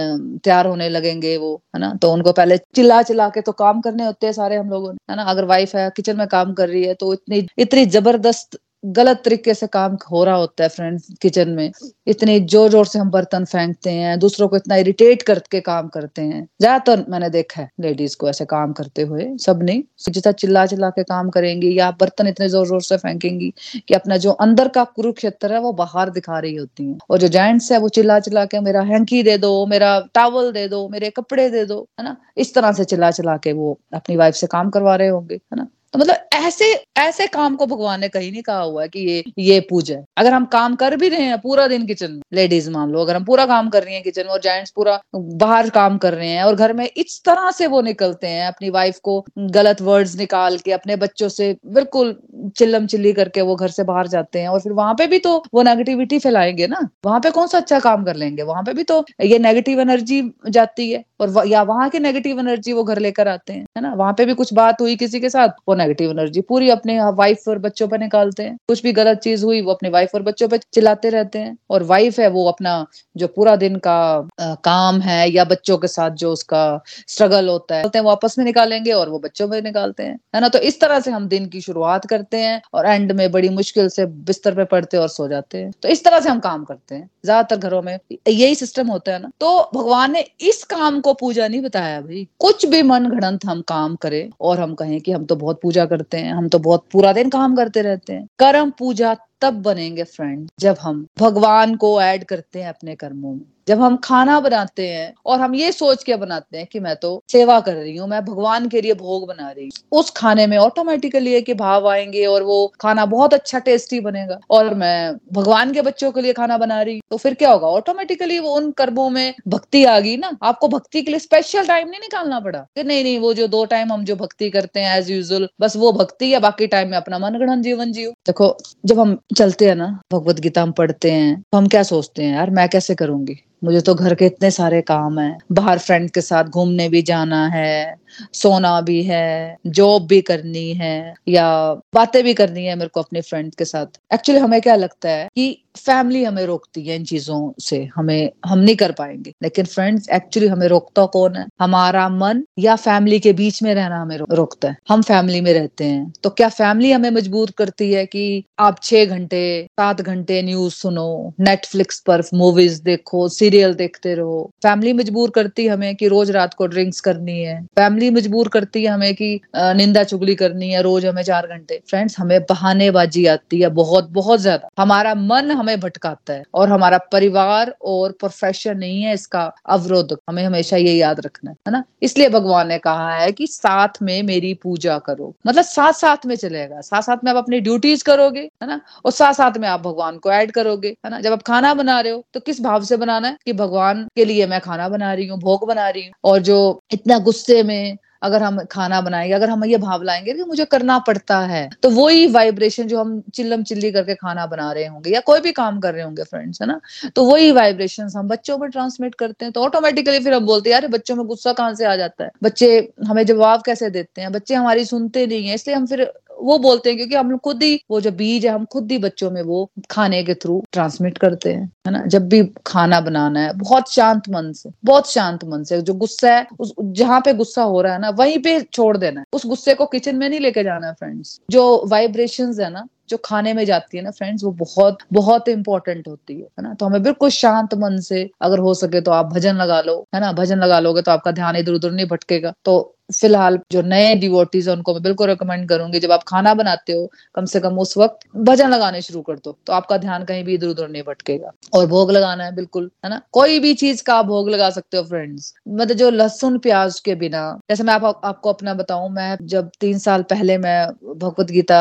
तैयार होने लगेंगे वो, है ना। तो उनको पहले चिल्ला चिल्ला के तो काम करने होते हैं सारे हम लोगों ने, है ना। अगर वाइफ है, किचन में काम कर रही है तो इतनी इतनी ज़बरदस्त गलत तरीके से काम हो रहा होता है फ्रेंड्स किचन में। इतने ज़ोर ज़ोर से हम बर्तन फेंकते हैं, दूसरों को इतना इरिटेट करके काम करते हैं। ज़्यादातर मैंने देखा है लेडीज़ को ऐसे काम करते हुए, सब नहीं। जितना चिल्ला चिल्ला के काम करेंगी या बर्तन इतने ज़ोर ज़ोर से फेंकेंगी कि अपना जो अंदर का कुरुक्षेत्र है वो बाहर दिखा रही होती है। और जो जेंट्स है वो चिल्ला चिल्ला के मेरा हैंकी दे दो, मेरा टावल दे दो, मेरे कपड़े दे दो, है ना? इस तरह से चिल्ला चिल्ला के वो अपनी वाइफ से काम करवा रहे होंगे, है ना? तो मतलब ऐसे ऐसे काम को भगवान ने कहीं नहीं कहा हुआ है कि ये ये पूजा है। अगर हम काम कर भी रहे हैं पूरा दिन किचन में लेडीज़ मान लो, अगर हम पूरा काम कर रही हैं किचन में और जेंट्स पूरा बाहर काम कर रहे हैं और घर में इस तरह से वो निकलते हैं, अपनी वाइफ को गलत वर्ड्स निकाल के, अपने बच्चों से बिल्कुल चिल्लम चिल्ली करके वो घर से बाहर जाते हैं और फिर वहाँ पे भी तो वो नेगेटिविटी फैलाएँगे ना। वहाँ पे कौन सा अच्छा काम कर लेंगे? वहाँ पे भी तो ये नेगेटिव एनर्जी जाती है और या वहाँ की नेगेटिव एनर्जी वो घर लेकर आते हैं, है ना? वहाँ पे भी कुछ बात हुई किसी के साथ? वो नेगेटिव एनर्जी पूरी अपने वाइफ और बच्चों पर निकालते हैं। कुछ भी गलत चीज़ हुई वो अपने वाइफ और बच्चों पर चिल्लाते रहते हैं। और वाइफ है वो अपना जो पूरा दिन का आ, काम है या बच्चों के साथ जो उसका स्ट्रगल होता है वो आपस में निकालेंगे और वो बच्चों में निकालते हैं। है ना? तो इस तरह से हम दिन की शुरुआत करते हैं और एंड में बड़ी मुश्किल से बिस्तर पे पड़ते और सो जाते हैं। तो इस तरह से हम काम करते हैं। ज़्यादातर घरों में यही सिस्टम होता है ना। तो भगवान ने इस काम को पूजा नहीं बताया भाई। कुछ भी मन घड़ंत हम काम करें और हम कहें कि हम तो बहुत पूजा करते हैं। हम तो बहुत पूरा दिन काम करते रहते हैं। कर्म पूजा तब बनेंगे फ्रेंड जब हम भगवान को ऐड करते हैं अपने कर्मों में। जब हम खाना बनाते हैं और हम ये सोच के बनाते हैं कि मैं तो सेवा कर रही हूँ, मैं भगवान के लिए भोग बना रही हूँ। उस खाने में ऑटोमेटिकली है कि भाव आएँगे और वो खाना बहुत अच्छा टेस्टी बनेगा और मैं भगवान के बच्चों के लिए खाना बना रही तो फिर क्या होगा? ऑटोमेटिकली वो उन कर्मों में भक्ति आ गई ना। आपको भक्ति के लिए स्पेशल टाइम नहीं निकालना पड़ा कि नहीं नहीं, वो जो दो टाइम हम जो भक्ति करते हैं एज यूजल बस वो भक्ति है, बाकी टाइम में अपना मनगढ़ जीवन जियो। देखो, जब हम चलते हैं ना भगवत गीता हम पढ़ते हैं तो हम क्या सोचते हैं? यार, मैं कैसे करूँगी? मुझे तो घर के इतने सारे काम है। बाहर फ्रेंड के साथ घूमने भी जाना है। सोना भी है जॉब भी करनी है, या बातें भी करनी है मेरे को अपने फ्रेंड के साथ। एक्चुअली हमें क्या लगता है कि फैमिली हमें रोकती है इन चीज़ों से, हमें, हम नहीं कर पाएँगे। लेकिन फ्रेंड्स एक्चुअली हमें रोकता कौन है? हमारा मन या फैमिली के बीच में रहना हमें रोकता है। हम फैमिली में रहते हैं। तो क्या फैमिली हमें मजबूर करती है कि आप छह घंटे, सात घंटे न्यूज़ सुनो नेटफ्लिक्स पर मूवीज़ देखो सीरियल देखते रहो? फैमिली मजबूर करती हमें कि रोज रात को ड्रिंक्स करनी है। फैमिली मजबूर करती है हमें कि निंदा चुगली करनी है, रोज हमें चार घंटे। फ्रेंड्स हमें बहानेबाजी आती है बहुत बहुत ज़्यादा। हमारा मन हमें भटकाता है और हमारा परिवार और प्रोफेशन नहीं है इसका अवरोध। हमें हमेशा ये याद रखना है ना? इसलिए भगवान ने कहा है कि साथ में मेरी पूजा करो। मतलब साथ साथ में चलेगा। साथ साथ में आप अपनी ड्यूटीज़ करोगे, है ना? और साथ साथ में आप भगवान को ऐड करोगे, है ना? जब आप खाना बना रहे हो तो किस भाव से बनाना है? कि भगवान के लिए मैं खाना बना रही हूँ, भोग बना रही हूँ। और जो इतना गुस्से में अगर हम खाना बनाएँगे, अगर हम ये भाव लाएँगे कि मुझे करना पड़ता है तो वही वाइब्रेशन जो हम चिल्लम चिल्ली करके खाना बना रहे होंगे या कोई भी काम कर रहे होंगे फ्रेंड्स है ना? तो वही वाइब्रेशन हम बच्चों पर ट्रांसमिट करते हैं तो ऑटोमेटिकली फिर हम बोलते हैं, यार, बच्चों में गुस्सा कहाँ से आ जाता है? बच्चे हमें जवाब कैसे देते हैं? बच्चे हमारी सुनते नहीं है, इसलिए हम फिर वो बोलते हैं, क्योंकि हम लोग खुद ही, वो जो बीज है, हम खुद ही बच्चों में वो खाने के थ्रू ट्रांसमिट करते हैं, है ना? जब भी खाना बनाना है, बहुत शांत मन से, बहुत शांत मन से, जो गुस्सा है, उस, जहाँ पे गुस्सा हो रहा है ना, वहीं पे छोड़ देना है। उस गुस्से को किचन में नहीं लेके जाना है फ्रेंड्स जो वाइब्रेशन है ना, जो खाने में जाती है ना फ्रेंड्स वो बहुत बहुत इंपॉर्टेंट होती है है ना? तो हमें बिल्कुल शांत मन से अगर हो सके तो आप भजन लगा लो, है ना? भजन लगा लोगे तो आपका ध्यान इधर उधर नहीं भटकेगा। तो फ़िलहाल जो नए डिवोटीज है उनको मैं बिल्कुल रिकमेंड करूँगी जब आप खाना बनाते हो कम से कम उस वक्त भजन लगाने शुरू कर दो तो आपका ध्यान कहीं भी इधर उधर नहीं भटकेगा। और भोग लगाना है बिल्कुल है ना? कोई भी चीज़ का आप भोग लगा सकते हो फ्रेंड्स मतलब जो लहसुन प्याज के बिना जैसे मैं आप, आपको अपना बताऊँ मैं जब तीन साल पहले मैं भगवत गीता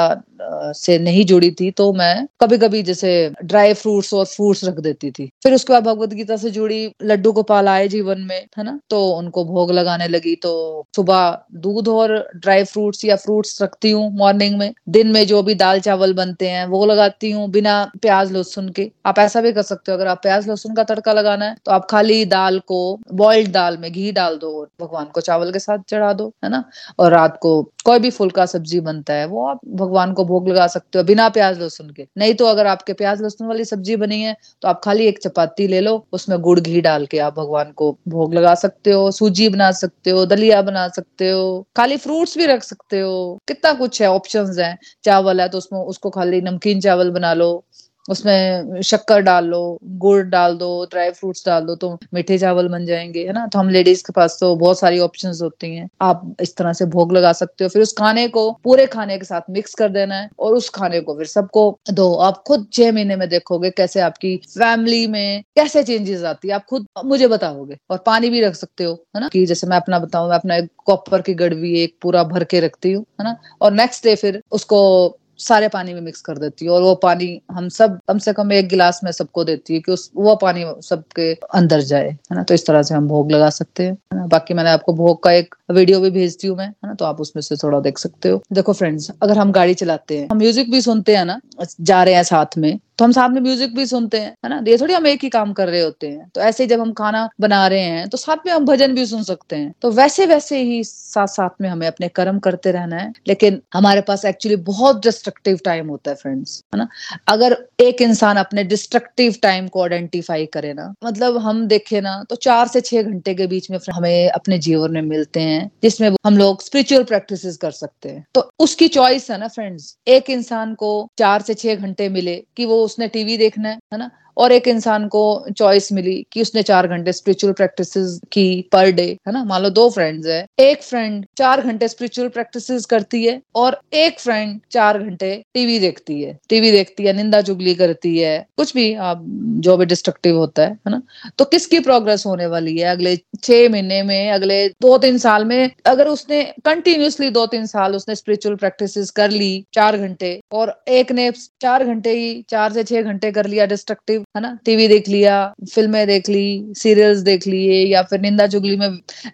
से नहीं जुड़ी थी तो मैं कभी कभी जैसे ड्राई फ्रूट्स और फ्रूट्स रख देती थी। फिर उसके बाद भगवत गीता से जुड़ी लड्डू गोपाल आए जीवन में है ना? तो उनको भोग लगाने लगी तो सुबह दूध और ड्राई फ्रूट्स या फ्रूट्स रखती हूँ मॉर्निंग में। दिन में जो भी दाल चावल बनते हैं, वो लगाती हूँ बिना प्याज लहसुन के। आप ऐसा भी कर सकते हो, अगर आप प्याज लहसुन का तड़का लगाना है तो आप खाली दाल को बॉइल्ड दाल में घी डाल दो भगवान को चावल के साथ चढ़ा दो, है ना? और रात को कोई भी फुल्का सब्ज़ी बनता है, वो आप भगवान को भोग लगा सकते हो बिना प्याज लहसुन के। नहीं तो अगर आपके प्याज लहसुन वाली सब्ज़ी बनी है तो आप खाली एक चपाती ले लो, उसमें गुड़ घी डाल के आप भगवान को भोग लगा सकते हो, सूजी बना सकते हो, दलिया बना सकते हो? खाली फ्रूट्स भी रख सकते हो? कितना कुछ है ऑप्शंस हैं? चावल है तो उसमें, उसको खाली नमकीन चावल बना लो। उसमें शक्कर डाल लो, गुड़ डाल दो ड्राई फ्रूट्स डाल दो तो मीठे चावल बन जाएँगे, है ना? तो हम लेडीज़ के पास तो बहुत सारी ऑप्शन होती हैं। आप इस तरह से भोग लगा सकते हो, फिर उस खाने को पूरे खाने के साथ मिक्स कर देना है और उस खाने को फिर सबको दो। आप खुद छह महीने में देखोगे कैसे आपकी फैमिली में कैसे चेंजेस आती है। आप खुद मुझे बताओगे और पानी भी रख सकते हो, है ना? कि जैसे मैं अपना बताऊँ, मैं अपना एक कॉपर की गड़वी एक पूरा भर के रखती हूँ, है ना? और नेक्स्ट डे फिर उसको सारे पानी में मिक्स कर देती है और वो पानी हम सब, कम से कम एक गिलास में सबको देती है कि उस, वो पानी सबके अंदर जाए, है ना? तो इस तरह से हम भोग लगा सकते हैं, है ना? बाकी मैंने आपको भोग का एक वीडियो भी भेजती हूँ मैं, है ना? तो आप उसमें से थोड़ा देख सकते हो। देखो फ्रेंड्स अगर हम गाड़ी चलाते हैं, हम म्यूज़िक भी सुनते हैं ना, जा रहे हैं साथ में तो हम साथ में म्यूज़िक भी सुनते हैं, है ना? ये थोड़ी हम एक ही काम कर रहे होते हैं। तो ऐसे ही जब हम खाना बना रहे हैं तो साथ में हम भजन भी सुन सकते हैं। तो वैसे वैसे ही साथ साथ में हमें अपने कर्म करते रहना है, लेकिन हमारे पास एक्चुअली बहुत डिस्ट्रक्टिव टाइम होता है फ्रेंड्स है ना? अगर एक इंसान अपने डिस्ट्रक्टिव टाइम को आइडेंटिफाई करे ना मतलब हम देखे ना तो चार से छह घंटे के बीच में हमें अपने जीवन में मिलते हैं, जिसमें हम लोग स्पिरिचुअल प्रैक्टिस कर सकते हैं। तो उसकी चॉइस है ना फ्रेंड्स एक इंसान को चार से छह घंटे मिले कि वो उसने टीवी देखना है ना? और एक इंसान को चॉइस मिली कि उसने चार घंटे स्पिरिचुअल प्रैक्टिस की पर डे है ना? मान लो दो फ्रेंड्स है। एक फ्रेंड चार घंटे स्पिरिचुअल प्रैक्टिस करती है और एक फ्रेंड चार घंटे टीवी देखती है। टीवी देखती है, निंदा चुगली करती है, कुछ भी आप जो भी डिस्ट्रक्टिव होता है है ना? तो किसकी प्रोग्रेस होने वाली है अगले छह महीने में, अगले दो तीन साल में? अगर उसने कंटिन्यूसली दो तीन साल उसने स्पिरिचुअल प्रैक्टिस कर ली चार घंटे और एक ने चार घंटे ही, चार से छह घंटे कर लिया डिस्ट्रक्टिव है ना? टीवी देख लिया, फ़िल्में देख ली सीरियल्स देख लिए, या फिर निंदा चुगली में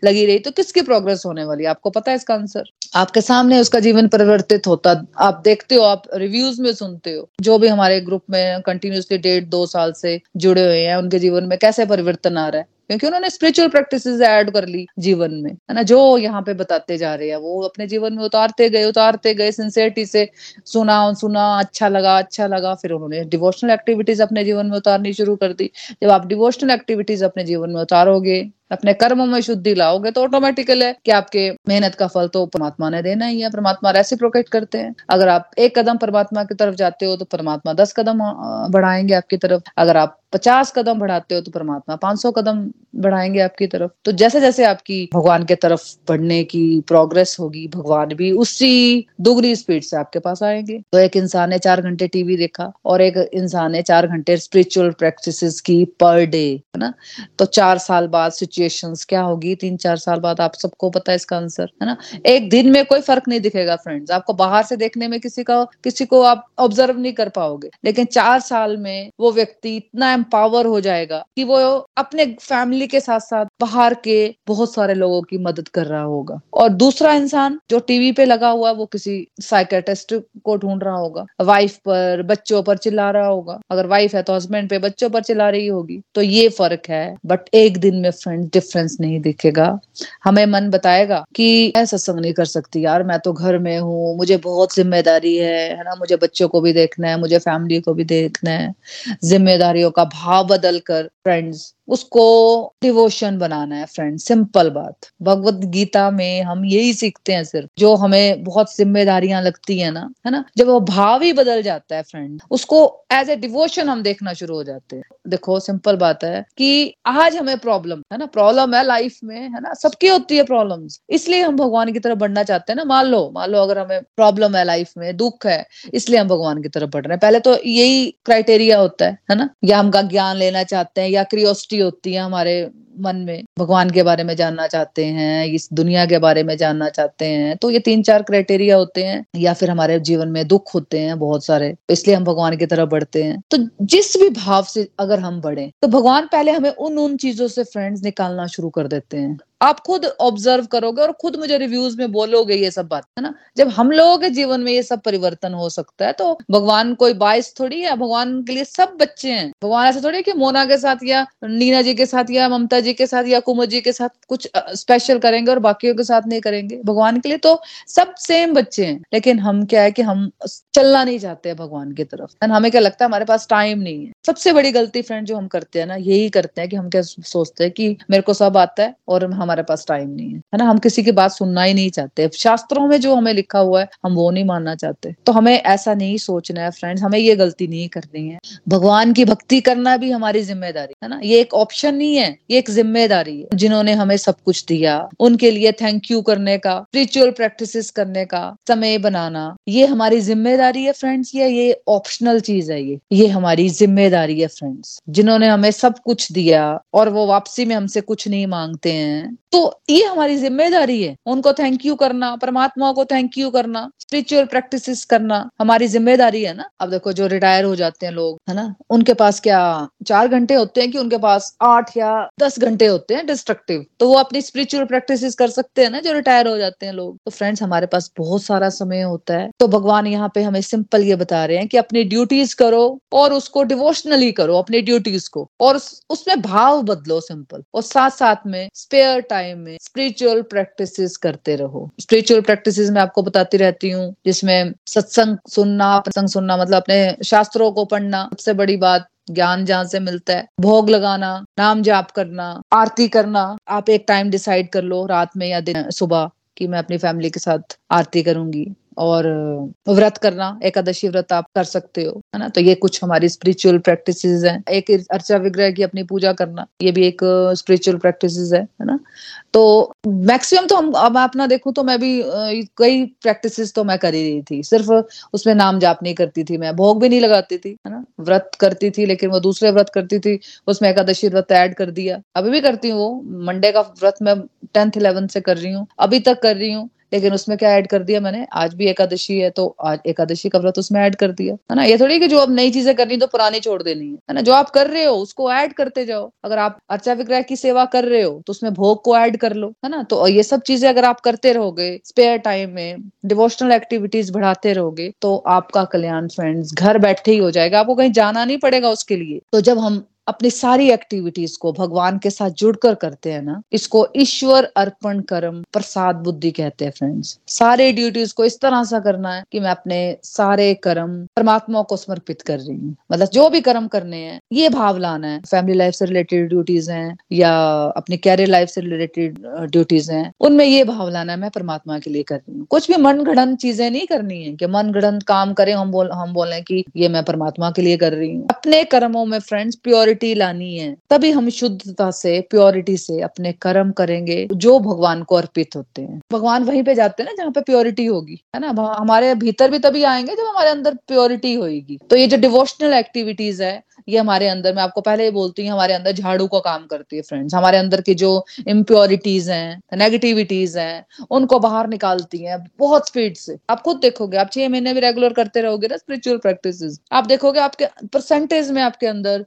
लगी रही तो किसकी प्रोग्रेस होने वाली? आपको पता है इसका आंसर आपके सामने उसका जीवन परिवर्तित होता, आप देखते हो, आप रिव्यूज़ में सुनते हो, जो भी हमारे ग्रुप में कंटिन्यूसली डेढ़ दो साल से जुड़े हुए हैं, उनके जीवन में कैसे परिवर्तन आ रहा है? क्योंकि उन्होंने स्पिरिचुअल प्रैक्टिस ऐड कर ली जीवन में। है ना? जो यहाँ पे बताते जा रहे हैं, वो अपने जीवन में उतारते गए उतारते गए सिंसियरिटी से सुना सुना अच्छा लगा अच्छा लगा, फिर उन्होंने डिवोशनल एक्टिविटीज़ अपने जीवन में उतारनी शुरू कर दी। जब आप डिवोशनल एक्टिविटीज़ अपने जीवन में उतारोगे अपने कर्मों में शुद्धि लाओगे तो ऑटोमेटिकल है कि आपके मेहनत का फल तो परमात्मा ने देना ही है, परमात्मा रेसिप्रोकेट करते हैं। अगर आप एक कदम परमात्मा की तरफ़ जाते हो तो परमात्मा दस कदम बढ़ाएँगे आपकी तरफ़। अगर आप पचास कदम बढ़ाते हो तो परमात्मा पाँच सौ कदम बढ़ाएँगे आपकी तरफ़। तो जैसे जैसे आपकी भगवान के तरफ़ बढ़ने की प्रोग्रेस होगी, भगवान भी उसी दुगनी स्पीड से आपके पास आएँगे। तो एक इंसान ने चार घंटे टीवी देखा और एक इंसान ने चार घंटे स्पिरिचुअल प्रैक्टिस की पर डे है ना? तो चार साल बाद सिचुएशंस क्या होगी? तीन चार साल बाद आप सबको पता है इसका आंसर है ना? एक दिन में कोई फ़र्क नहीं दिखेगा फ्रेंड्स आपको बाहर से देखने में किसी का, किसी को आप ऑब्ज़र्व नहीं कर पाओगे. लेकिन चार साल में वो व्यक्ति इतना एम्पावर हो जाएगा कि वो अपने फैमिली के साथ साथ बाहर के बहुत सारे लोगों की मदद कर रहा होगा. और दूसरा इंसान जो टीवी पे लगा हुआ वो किसी साइकेटिस्ट को ढूंढ रहा होगा. वाइफ पर, बच्चों पर चिल्ला रहा होगा. अगर वाइफ है तो हस्बैंड पे बच्चों पर चिल्ला रही होगी. तो ये फ़र्क है. बट एक दिन में फ्रेंड डिफरेंस नहीं दिखेगा। हमें मन बताएगा कि मैं सत्संग नहीं कर सकती यार, मैं तो घर में हूँ, मुझे बहुत ज़िम्मेदारी है है ना? मुझे बच्चों को भी देखना है, मुझे फैमिली को भी देखना है। जिम्मेदारियों का भाव बदल कर फ्रेंड्स उसको डिवोशन बनाना है फ्रेंड सिंपल बात. भगवत गीता में हम यही सीखते हैं सिर्फ़, जो हमें बहुत जिम्मेदारियाँ लगती है ना है ना? जब वो भाव ही बदल जाता है फ्रेंड उसको एज ए डिवोशन हम देखना शुरू हो जाते हैं। देखो सिंपल बात है कि आज हमें प्रॉब्लम है ना? प्रॉब्लम है लाइफ में, है ना? सबकी होती है प्रॉब्लम इसलिए हम भगवान की तरफ़ बढ़ना चाहते हैं ना। मान लो मान लो अगर हमें प्रॉब्लम है लाइफ में, दुख है, इसलिए हम भगवान की तरफ़ बढ़ रहे हैं। पहले तो यही क्राइटेरिया होता है है ना? या हम ज्ञान लेना चाहते हैं, या क्रियोसिटी होती है हमारे मन में। भगवान के बारे में जानना चाहते हैं, इस दुनिया के बारे में जानना चाहते हैं तो ये तीन चार क्राइटेरिया होते हैं, या फिर हमारे जीवन में दुख होते हैं बहुत सारे, इसलिए हम भगवान की तरफ़ बढ़ते हैं। तो जिस भी भाव से अगर हम बढ़े तो भगवान पहले हमें उन उन चीज़ों से फ्रेंड्स निकालना शुरू कर देते हैं। आप खुद ऑब्ज़र्व करोगे और खुद मुझे रिव्यूज़ में बोलोगे ये सब बात, है ना? जब हम लोगों के जीवन में ये सब परिवर्तन हो सकता है तो भगवान कोई बाइस थोड़ी है, भगवान के लिए सब बच्चे हैं। भगवान ऐसा थोड़ी है कि मोना के साथ या नीना जी के साथ या ममता जी के साथ या कुमुद जी के साथ कुछ स्पेशल करेंगे और बाकियों के साथ नहीं करेंगे। भगवान के लिए तो सब सेम बच्चे हैं। लेकिन हम क्या है कि हम चलना नहीं चाहते भगवान की तरफ़। है हमें क्या लगता है, हमारे पास टाइम नहीं है। सबसे बड़ी गलती फ्रेंड जो हम करते हैं ना, यही करते हैं कि हम क्या सोचते हैं कि मेरे को सब आता है और हमारे हमारे पास टाइम नहीं है। है ना? हम किसी की बात सुनना ही नहीं चाहते। शास्त्रों में जो हमें लिखा हुआ है, हम वो नहीं मानना चाहते। तो हमें ऐसा नहीं सोचना है फ्रेंड्स हमें ये गलती नहीं करनी है। भगवान की भक्ति करना भी हमारी ज़िम्मेदारी, है ना? ये एक ऑप्शन नहीं है, ये एक ज़िम्मेदारी है। जिन्होंने हमें सब कुछ दिया, उनके लिए थैंक यू करने का स्पिरिचुअल प्रैक्टिस करने का समय बनाना, ये हमारी ज़िम्मेदारी है फ्रेंड्स या ये ऑप्शनल चीज़ है ये? ये हमारी ज़िम्मेदारी है फ्रेंड्स जिन्होंने हमें सब कुछ दिया और वो वापसी में हमसे कुछ नहीं मांगते हैं तो ये हमारी ज़िम्मेदारी है। उनको थैंक यू करना, परमात्मा को थैंक यू करना स्पिरिचुअल प्रैक्टिसेस करना हमारी ज़िम्मेदारी है ना। अब देखो जो रिटायर हो जाते हैं लोग, है ना? उनके पास क्या चार घंटे होते हैं कि उनके पास आठ या दस घंटे होते हैं डिस्ट्रक्टिव तो वो अपनी स्पिरिचुअल प्रैक्टिस कर सकते हैं ना जो रिटायर हो जाते हैं लोग। तो फ्रेंड्स हमारे पास बहुत सारा समय होता है। तो भगवान यहाँ पे हमें सिंपल ये बता रहे हैं कि अपनी ड्यूटीज़ करो और उसको डिवोशनली करो, अपनी ड्यूटीज़ को। और उसमें भाव बदलो सिंपल और साथ साथ में स्पेयर टाइम में स्पिरिचुअल प्रैक्टिसेस करते रहो। स्पिरिचुअल प्रैक्टिसेस में आपको बताती रहती हूँ, जिसमें सत्संग सुनना, प्रसंग सुनना मतलब अपने शास्त्रों को पढ़ना, सबसे बड़ी बात ज्ञान जहाँ से मिलता है। भोग लगाना, नाम जाप करना, आरती करना, आप एक टाइम डिसाइड कर लो रात में या दिन, सुबह, कि मैं अपनी फैमिली के साथ आरती करूँगी। और व्रत करना, एकादशी व्रत आप कर सकते हो, है ना? तो ये कुछ हमारी स्पिरिचुअल प्रैक्टिस हैं। एक अर्चा विग्रह की अपनी पूजा करना, ये भी एक स्पिरिचुअल प्रैक्टिस है है ना? तो मैक्सिमम तो हम, अब अपना देखूँ तो मैं भी कई प्रैक्टिस तो मैं कर ही रही थी। सिर्फ़ उसमें नाम जाप नहीं करती थी मैं, भोग भी नहीं लगाती थी, है ना? व्रत करती थी, लेकिन वो दूसरे व्रत करती थी, उसमें एकादशी व्रत ऐड कर दिया। अभी भी करती हूँ वो मंडे का व्रत मैं टेंथ इलेवेंथ से कर रही हूँ, अभी तक कर रही हूँ। लेकिन उसमें क्या ऐड कर दिया मैंने? आज भी एकादशी है तो आज एकादशी का व्रत उसमें ऐड कर दिया। है ना? ये थोड़ी कि जो अब नई चीज़ें करनी तो पुरानी छोड़ देनी है। ना? जो आप कर रहे हो, उसको ऐड करते जाओ। अगर आप अर्चा विग्रह की सेवा कर रहे हो तो उसमें भोग को ऐड कर लो। है ना? तो ये सब चीज़ें अगर आप करते रहोगे स्पेयर टाइम में डिवोशनल एक्टिविटीज़ बढ़ाते रहोगे तो आपका कल्याण फ्रेंड्स घर बैठे ही हो जाएगा। आपको कहीं जाना नहीं पड़ेगा उसके लिए। तो जब हम अपनी सारी एक्टिविटीज़ को भगवान के साथ जुड़कर करते हैं ना, इसको ईश्वर अर्पण कर्म प्रसाद बुद्धि कहते हैं फ्रेंड्स सारे ड्यूटीज़ को इस तरह से करना है कि मैं अपने सारे कर्म परमात्मा को समर्पित कर रही हूँ। मतलब जो भी कर्म करने हैं, ये भाव लाना है। फैमिली लाइफ से रिलेटेड ड्यूटीज़ हैं या अपनी कैरियर लाइफ से रिलेटेड ड्यूटीज़ हैं, उनमें ये भाव लाना है, मैं परमात्मा के लिए कर रही हूँ। कुछ भी मन गढ़ चीज़ें नहीं करनी है कि मन गढ़ काम करें, हम बोल, हम बोले की ये मैं परमात्मा के लिए कर रही हूँ। अपने कर्मों में फ्रेंड्स प्योरिटी प्योरिटी लानी है, तभी हम शुद्धता से प्योरिटी से अपने कर्म करेंगे, जो भगवान को अर्पित होते हैं। भगवान वहीं पे जाते हैं ना, जहाँ पे प्योरिटी होगी, है ना? हमारे भीतर भी तभी आएँगे जब हमारे अंदर प्योरिटी होगी तो ये जो डिवोशनल एक्टिविटीज़ है, ये हमारे अंदर, मैं आपको पहले ही बोलती हूँ हमारे अंदर झाड़ू का काम करती है फ्रेंड्स हमारे अंदर की जो इम्प्योरिटीज हैं नेगेटिविटीज हैं, उनको बाहर निकालती हैं, बहुत स्पीड से। आप खुद देखोगे, आप छह महीने भी रेगुलर करते रहोगे ना स्पिरिचुअल प्रैक्टिस आप देखोगे आपके परसेंटेज में आपके अंदर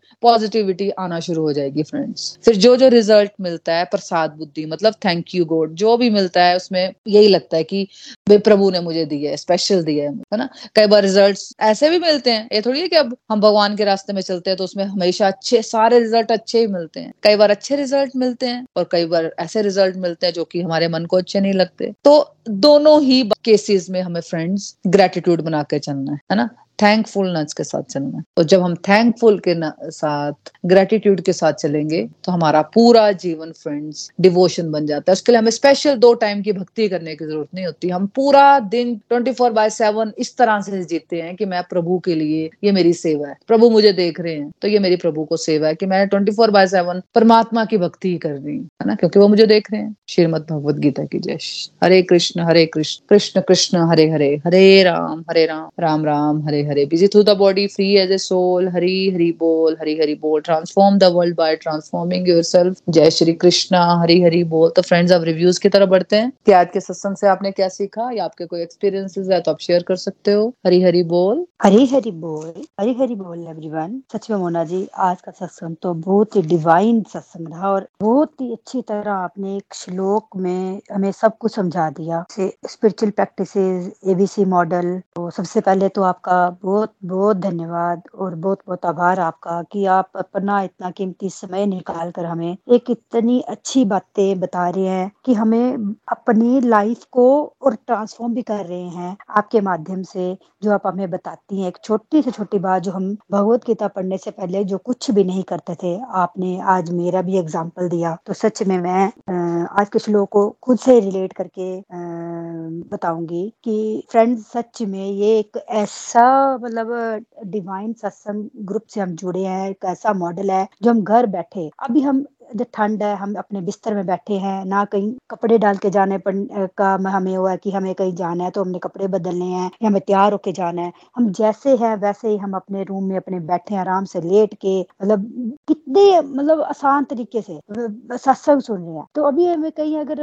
पॉजिटिविटी आना शुरू हो जाएगी फ्रेंड्स फिर जो जो रिज़ल्ट मिलता है, प्रसाद बुद्धि मतलब थैंक यू गॉड जो भी मिलता है, उसमें यही लगता है कि, भाई, प्रभु ने मुझे दिया है स्पेशल दिया है है ना? कई बार रिज़ल्ट ऐसे भी मिलते हैं। ये थोड़ी है कि अब हम भगवान के रास्ते में चलते हैं तो उसमें हमेशा अच्छे, सारे रिज़ल्ट अच्छे ही मिलते हैं। कई बार अच्छे रिज़ल्ट मिलते हैं, और कई बार ऐसे रिज़ल्ट मिलते हैं, जो कि हमारे मन को अच्छे नहीं लगते। तो दोनों ही केसेस में हमें फ्रेंड्स ग्रेटिट्यूड बना के चलना है ना? थैंकफुलनेस के साथ चलना। है तो जब हम थैंकफुल के साथ ग्रेटिट्यूड के साथ चलेंगे तो हमारा पूरा जीवन फ्रेंड्स डिवोशन बन जाता है। उसके लिए हमें स्पेशल दो टाइम की भक्ति करने की ज़रूरत नहीं होती। हम पूरा दिन ट्वेंटी फोर बाय सेवन इस तरह से जीते हैं कि मैं प्रभु के लिए, ये मेरी सेवा है। प्रभु मुझे देख रहे हैं तो ये मेरी प्रभु को सेवा है कि मैं ट्वेंटी फोर बाय सेवन परमात्मा की भक्ति कर रही हूँ है ना? क्योंकि वो मुझे देख रहे हैं। श्रीमद भगवद गीता की जय। Hare Krishna Hare Krishna Krishna Krishna, Hare Hare Hare Ram Hare Ram Ram Ram, Hare Hare busy through the body free as a soul Hari Hari बोल, हरी हरी बोल transform the world by transforming yourself जय श्री कृष्णा, हरी हरी बोल। तो friends अब reviews की तरफ़ बढ़ते हैं। कि आज के सत्संग से आपने क्या सीखा? या आपके कोई एक्सपीरियंसेस है तो आप शेयर कर सकते हो। हरी हरी बोल। हरी हरी बोल। हरी हरी बोल एवरीवन सच में मोना जी, आज का सत्संग तो बहुत ही डिवाइन सत्संग रहा और बहुत ही अच्छी तरह आपने एक श्लोक में हमें सब कुछ समझा दिया। स्पिरिचुअल प्रैक्टिसेस एबीसी मॉडल तो सबसे पहले तो आपका बहुत बहुत धन्यवाद और बहुत बहुत आभार आपका कि आप अपना इतना कीमती समय निकाल कर हमें एक इतनी अच्छी बातें बता रहे हैं कि हमें अपनी लाइफ को और ट्रांसफॉर्म भी कर रहे हैं आपके माध्यम से, जो आप हमें बताती हैं। एक छोटी से छोटी बात जो हम भगवत गीता पढ़ने से पहले जो कुछ भी नहीं करते थे, आपने आज मेरा भी एग्ज़ाम्पल दिया। तो सच में मैं आज के श्लोक को खुद से रिलेट करके बताऊँगी कि फ्रेंड्स सच में ये एक ऐसा मतलब डिवाइन सत्संग ग्रुप से हम जुड़े हैं, एक ऐसा मॉडल है जो हम घर बैठे, अभी हम ठंड है, हम अपने बिस्तर में बैठे हैं, ना कहीं कपड़े डाल के जाने पर का हमें हुआ है कि हमें कहीं जाना है तो हमने कपड़े बदलने हैं, या हमें तैयार होके जाना है। हम जैसे हैं, वैसे ही हम अपने रूम में अपने बैठे हैं, आराम से लेट के मतलब कितने मतलब आसान तरीके से सत्संग सुन रहे हैं। तो अभी हमें कहीं अगर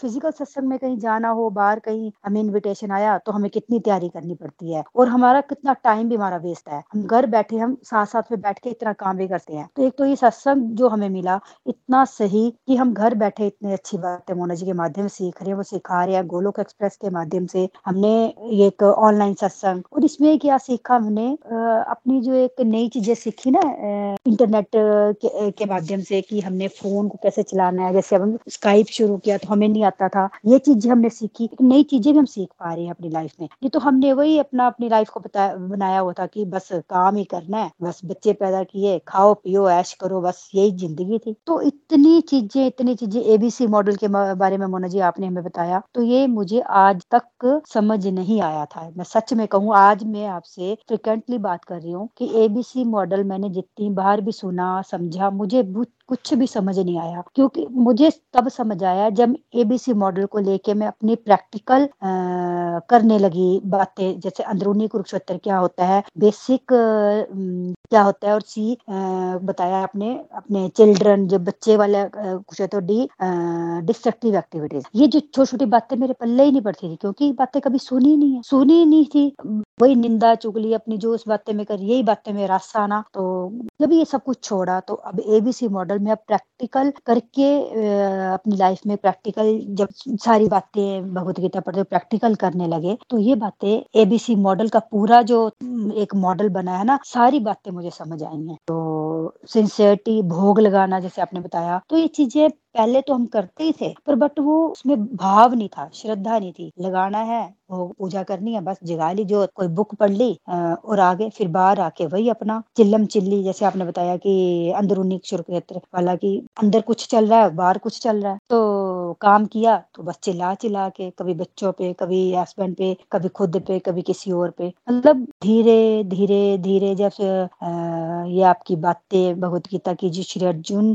फ़िज़िकल सत्संग में कहीं जाना हो, बाहर कहीं हमें इन्विटेशन आया तो हमें कितनी तैयारी करनी पड़ती है? और हमारा कितना टाइम भी हमारा वेस्ट है। हम घर बैठे, हम साथ साथ में बैठ के इतना काम भी करते हैं। तो एक तो ये सत्संग जो हमें मिला इतना सही कि हम घर बैठे इतनी अच्छी बातें मोना जी के माध्यम से सीख रहे हैं वो सिखा रहे हैं गोलोक एक्सप्रेस के माध्यम से हमने एक ऑनलाइन सत्संग। और इसमें क्या सीखा हमने? अपनी जो एक नई चीज़ें सीखी ना इंटरनेट के, के माध्यम से कि हमने फ़ोन को कैसे चलाना है जैसे हम स्काइप शुरू किया तो हमें नहीं आता था ये चीज़ें हमने सीखी। नई चीज़ें भी हम सीख पा रहे हैं अपनी लाइफ में। ये तो हमने वही अपना अपनी लाइफ को बनाया हुआ था कि बस काम ही करना है बस बच्चे पैदा किए खाओ पियो ऐश करो बस यही ज़िंदगी थी। तो इतनी चीज़ें इतनी चीज़ें एबीसी मॉडल के बारे में मोना जी आपने हमें बताया तो ये मुझे आज तक समझ नहीं आया था। मैं सच में कहूँ, आज मैं आपसे फ्रिक्वेंटली बात कर रही हूँ कि एबीसी मॉडल मैंने जितनी बार भी सुना, समझा, मुझे कुछ भी समझ नहीं आया। क्योंकि मुझे तब समझ आया जब एबीसी मॉडल को लेके मैं अपनी प्रैक्टिकल करने लगी बातें। जैसे अंदरूनी कुरुक्षेत्र क्या होता है बेसिक क्या होता है और सी बताया आपने, अपने चिल्ड्रन जो बच्चे वाले तो डी डिस्ट्रक्टिव एक्टिविटीज़ ये जो छोटी छोटी बातें मेरे पल्ले ही नहीं पड़ती थी, क्योंकि बातें कभी सुनी नहीं है। सुनी नहीं थी। वही निंदा, चुगली अपनी, जो उस बातें में कर, यही बातें में रास्ता आना। तो जब ये सब कुछ छोड़ा तो अब एबीसी मॉडल में अब प्रैक्टिकल करके अपनी लाइफ में प्रैक्टिकल जब सारी बातें भगवत गीता पढ़ते प्रैक्टिकल करने लगे तो ये बातें एबीसी मॉडल का पूरा जो एक मॉडल बना है ना, सारी बातें मुझे समझ आई हैं। तो सिंसियरिटी भोग लगाना जैसे आपने बताया तो ये चीज़ें पहले तो हम करते ही थे, पर बट वो उसमें भाव नहीं था, श्रद्धा नहीं थी। लगाना है, वो पूजा करनी है, बस जगा ली, जो कोई बुक पढ़ ली और आगे, फिर बाहर आके वही अपना चिल्लम चिल्ली, जैसे आपने बताया कि अंदरूनी क्षेत्र वाला की अंदर कुछ चल रहा है, बाहर कुछ चल रहा है। तो काम किया तो बस चिल्ला चिल्ला के, कभी बच्चों पे, कभी हस्बैंड पे, कभी खुद पे, कभी किसी और पे। मतलब धीरे धीरे धीरे जब ये आपकी बातें, भगवत गीता की जी श्री अर्जुन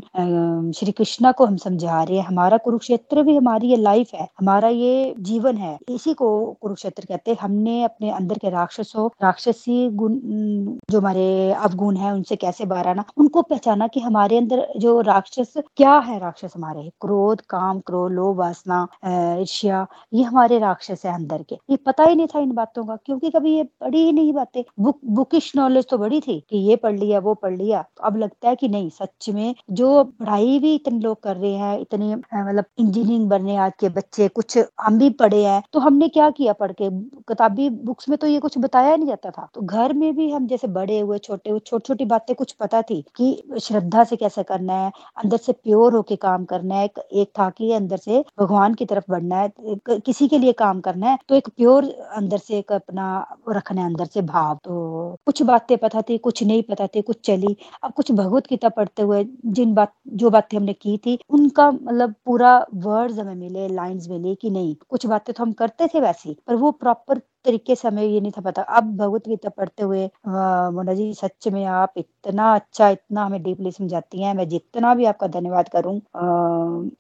श्री कृष्णा को हम समझा रहे हैं। हमारा कुरुक्षेत्र भी हमारी ये लाइफ है, हमारा ये जीवन है। इसी को कुरुक्षेत्र कहते हैं। हमने अपने अंदर के राक्षसों, राक्षसी गुण, जो हमारे अवगुण है, उनसे कैसे बाहर आना उनको पहचाना कि हमारे अंदर जो राक्षस क्या है? राक्षस हमारे क्रोध, काम, क्रोध, लोभ, वासना ईर्ष्या, ये हमारे राक्षस है अंदर के। ये पता ही नहीं था इन बातों का, क्योंकि कभी ये पढ़ी ही नहीं बातें। बुक बुकिश नॉलेज तो बड़ी थी कि ये पढ़ लिया, वो पढ़ लिया। तो अब लगता है कि नहीं, सच में जो पढ़ाई भी इतने लोग कर रहे हैं इतने मतलब इंजीनियरिंग बनने आज के बच्चे, कुछ हम भी पढ़े हैं तो हमने क्या किया पढ़ के? किताबी बुक्स में तो ये कुछ बताया नहीं जाता था। तो घर में भी हम जैसे बड़े हुए, छोटे हुए छोटी छोटी बातें कुछ पता थी कि श्रद्धा से कैसे करना है, अंदर से प्योर होके काम करना है, एक था कि अंदर से भगवान की तरफ़ बढ़ना है किसी के लिए काम करना है तो एक प्योर अंदर से एक अपना रखना है, अंदर से भाव। तो कुछ बातें पता थी, कुछ नहीं पता थी, कुछ चली। अब कुछ भगवत गीता पढ़ते हुए जिन बात, जो बातें हमने की थी उनका मतलब पूरा वर्ड्स हमें मिले लाइंस मिले कि नहीं? कुछ बातें तो हम करते थे वैसे पर वो प्रॉपर तरीके से हमें ये नहीं था पता। अब भगवत गीता पढ़ते हुए मोना जी सच में आप इतना अच्छा इतना हमें डीपली समझाती हैं। मैं जितना भी आपका धन्यवाद करूँ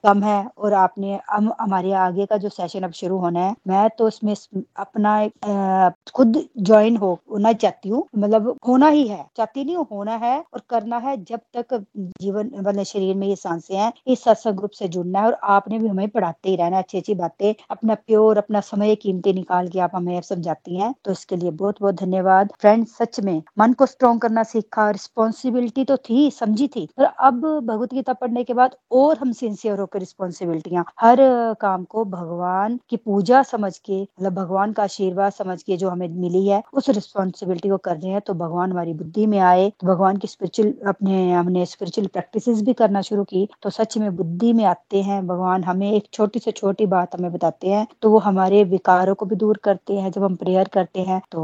कम है और आपने हम हमारे आगे का जो सेशन अब शुरू होना है मैं तो उसमें अपना आ, खुद ज्वाइन हो होना चाहती हूँ। मतलब होना ही है चाहती नहीं होना है और करना है जब तक जीवन मतलब शरीर में ये साँसें हैं इस सत्संग ग्रुप से जुड़ना है और आपने भी हमें पढ़ाते ही रहना अच्छी अच्छी बातें अपना प्योर अपना समय कीमती निकाल के आप हमें समझाती हैं। तो इसके लिए बहुत बहुत धन्यवाद। फ्रेंड सच में मन को स्ट्रॉन्ग करना सीखा रिस्पॉन्सिबिलिटी तो थी, समझी थी। पर अब भगवत गीता पढ़ने के बाद और हम सिंसियर होकर रिस्पॉन्सिबिलिटियाँ हर काम को भगवान की पूजा समझ के मतलब भगवान का आशीर्वाद समझ के जो हमें मिली है, उस रिस्पॉन्सिबिलिटी को कर रहे हैं। तो भगवान हमारी बुद्धि में आए तो भगवान की स्पिरिचुअल अपने, हमने स्पिरिचुअल प्रैक्टिस भी करना शुरू की। तो सच में बुद्धि में आते हैं। भगवान हमें एक छोटी से छोटी बात हमें बताते हैं तो वो हमारे विकारों को भी दूर करते हैं। जब हम प्रेयर करते हैं तो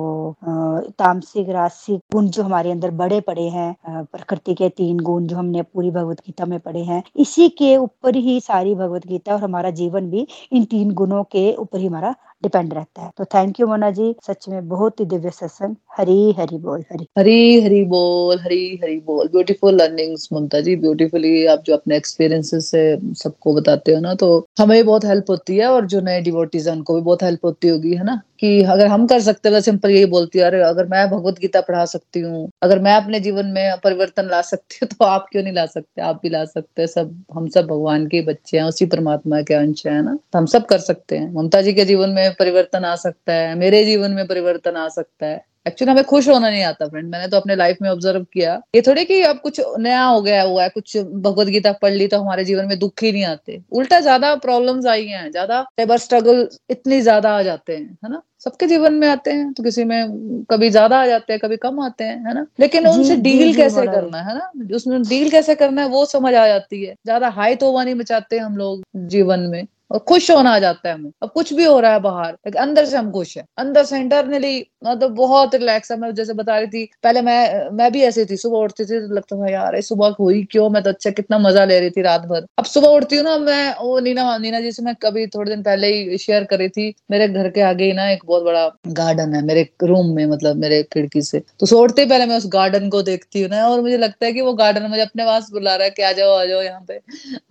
तामसिक रासिक गुण जो हमारे अंदर बड़े पड़े हैं प्रकृति के तीन गुण जो हमने पूरी भगवत गीता में पढ़े हैं, इसी के ऊपर ही सारी भगवत गीता और हमारा जीवन भी इन तीन गुणों के ऊपर ही हमारा डिपेंड रहता है। तो थैंक यू मोना जी, सच में बहुत ही दिव्य सत्संग। हरी हरी बोल, हरी। हरी हरी बोल, हरी हरी बोल। Beautiful learnings Mamta ji beautifully आप जो अपने एक्सपीरियंसेस से सबको बताते हो ना तो हमें बहुत हेल्प होती है और जो नए डिवोटीज उनको भी बहुत हेल्प होती होगी, है ना? कि अगर हम कर सकते हैं सिंपल यही बोलती है, अरे, अगर मैं भगवत गीता पढ़ा सकती हूँ, अगर मैं अपने जीवन में परिवर्तन ला सकती हूँ तो आप क्यों नहीं ला सकते? आप भी ला सकते हैं, सब, हम सब भगवान के बच्चे हैं, उसी परमात्मा के अंश है ना? तो हम सब कर सकते हैं। ममता जी के जीवन में परिवर्तन आ सकता है मेरे जीवन में परिवर्तन आ सकता है। एक्चुअली हमें खुश होना नहीं आता फ्रेंड मैंने तो अपने लाइफ में ऑब्ज़र्व किया। ये थोड़े कि अब कुछ नया हो गया हुआ है कुछ भगवत गीता पढ़ ली तो हमारे जीवन में दुख ही नहीं आते। उल्टा ज़्यादा प्रॉब्लम्स आई हैं ज़्यादा लेबर स्ट्रगल इतनी ज़्यादा आ जाते हैं है ना? सबके जीवन में आते हैं तो किसी में कभी ज़्यादा आ जाते हैं कभी कम आते हैं है ना? लेकिन उनसे डील कैसे करना है ना? उसमें डील कैसे करना है वो समझ आ जाती है। ज़्यादा हाई तो नहीं मचाते हम लोग जीवन में। और खुश होना आ जाता है हमें। अब कुछ भी हो रहा है बाहर, अंदर से हम खुश है। अंदर से इंटरनली मतलब बहुत रिलैक्स है। मैं जैसे बता रही थी, पहले मैं मैं भी ऐसी थी, सुबह उठती थी तो लगता था, यार सुबह हुई क्यों? मैं तो अच्छा कितना मज़ा ले रही थी रात भर। अब सुबह उठती हूँ ना, मैं, वो नीना नीना जी से मैं कभी थोड़े दिन पहले ही शेयर कर थी, मेरे घर के आगे ही ना एक बहुत बड़ा गार्डन है, मेरे रूम में मतलब मेरे खिड़की से। तो सोचते पहले मैं उस गार्डन को देखती हूँ ना, और मुझे लगता है कि वो गार्डन मुझे अपने पास बुला रहा है कि आ जाओ आ जाओ यहाँ पे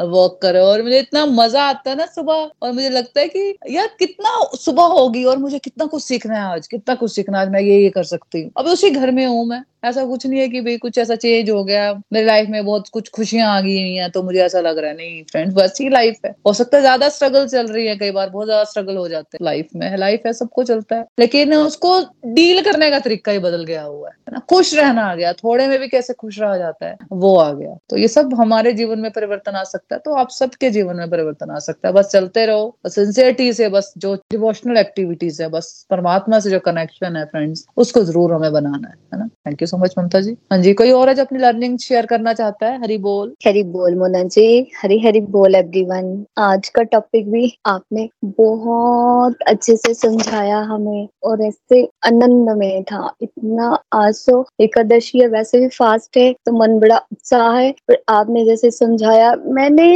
वॉक करो। और मुझे इतना मज़ा आता है ना सुबह, और मुझे लगता है कि, यार, कितना सुबह होगी और मुझे कितना कुछ सीखना है आज, कितना कुछ सीखना आज मैं ये ये कर सकती हूँ। अब उसी घर में हूँ मैं। ऐसा कुछ नहीं है कि भाई कुछ ऐसा चेंज हो गया। मेरी लाइफ में बहुत कुछ खुशियाँ आ गई हैं तो मुझे ऐसा लग रहा है, नहीं फ्रेंड्स बस ही लाइफ है। हो सकता है ज़्यादा स्ट्रगल चल रही है, कई बार बहुत ज़्यादा स्ट्रगल हो जाते हैं। लाइफ में लाइफ है, सबको चलता है। लेकिन उसको डील करने का तरीका ही बदल गया हुआ है ना? खुश रहना आ गया, थोड़े में भी कैसे खुश रहा जाता है, वो आ गया। तो ये सब हमारे जीवन में परिवर्तन आ सकता है तो आप सबके जीवन में परिवर्तन आ सकता है। बस चलते रहो सिंसियरिटी से, बस जो डिवोशनल एक्टिविटीज़ है, बस परमात्मा से जो कनेक्शन है फ्रेंड्स उसको ज़रूर हमें बनाना है ना? Thank you so much Mamta ji. हाँ जी, कोई और है जो अपनी लर्निंग शेयर करना चाहता है? हरी बोल। हरी बोल, मोना जी। हरी हरी बोल एवरीवन आज का टॉपिक भी आपने बहुत अच्छे से समझाया हमें, और ऐसे आनंद में था। इतना आसो, एकादशी है, वैसे भी फास्ट है तो मन बड़ा उत्साह है, पर आपने जैसे समझाया, मैंने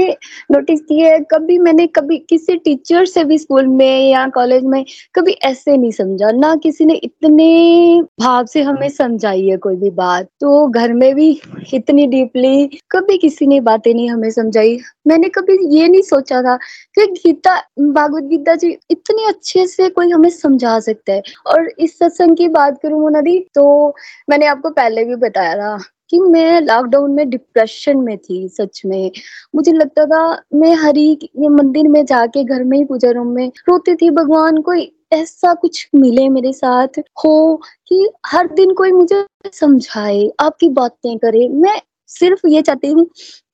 नोटिस किया है, कभी मैंने कभी किसी टीचर से भी स्कूल में या कॉलेज में कभी ऐसे नहीं समझा। ना किसी ने इतने भाव से हमें समझाई है कोई भी बात। तो घर में भी इतनी डीपली कभी किसी ने बातें नहीं हमें समझाई। मैंने कभी ये नहीं सोचा था कि गीता, भागवत गीता जी इतने अच्छे से कोई हमें समझा सकता है। और इस सत्संग की बात करूँ मोनादी तो मैंने आपको पहले भी बताया था कि मैं लॉकडाउन में डिप्रेशन में थी, सच में। मुझे लगता था मैं हरी ये मंदिर में जाके, घर में ही पूजा रूम में रोती थी। भगवान कोई ऐसा कुछ मिले मेरे साथ हो कि हर दिन कोई मुझे समझाए, आपकी बातें करे। मैं सिर्फ़ ये चाहती हूँ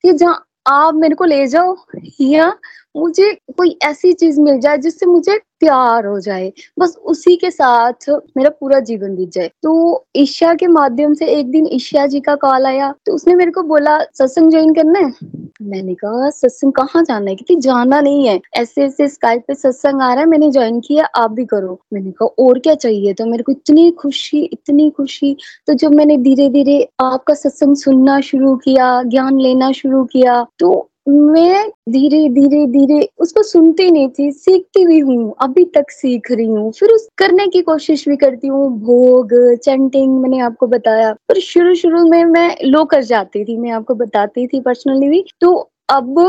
कि जहाँ आप मेरे को ले जाओ, या मुझे कोई ऐसी चीज़ मिल जाए जिससे मुझे प्यार हो जाए। बस उसी के साथ मेरा पूरा जीवन बीत जाए। तो ईशा के माध्यम से एक दिन ईशा जी का कॉल आया। तो उसने मेरे को बोला, सत्संग ज्वाइन करना है? मैंने कहा, सत्संग कहाँ जाना है? क्योंकि जाना नहीं है। ऐसे ऐसे स्काइप पे सत्संग आ रहा है, मैंने ज्वाइन किया, आप भी करो। मैंने कहा, और क्या चाहिए? तो मेरे को इतनी खुशी इतनी खुशी। तो जब मैंने धीरे धीरे आपका सत्संग सुनना शुरू किया, ज्ञान लेना शुरू किया तो मैं धीरे धीरे धीरे उसको सुनती नहीं थी, सीखती भी हूँ, अभी तक सीख रही हूँ। फिर उस करने की कोशिश भी करती हूँ, भोग चैंटिंग मैंने आपको बताया। पर शुरू शुरू में मैं लो कर जाती थी, मैं आपको बताती थी पर्सनली भी। तो अब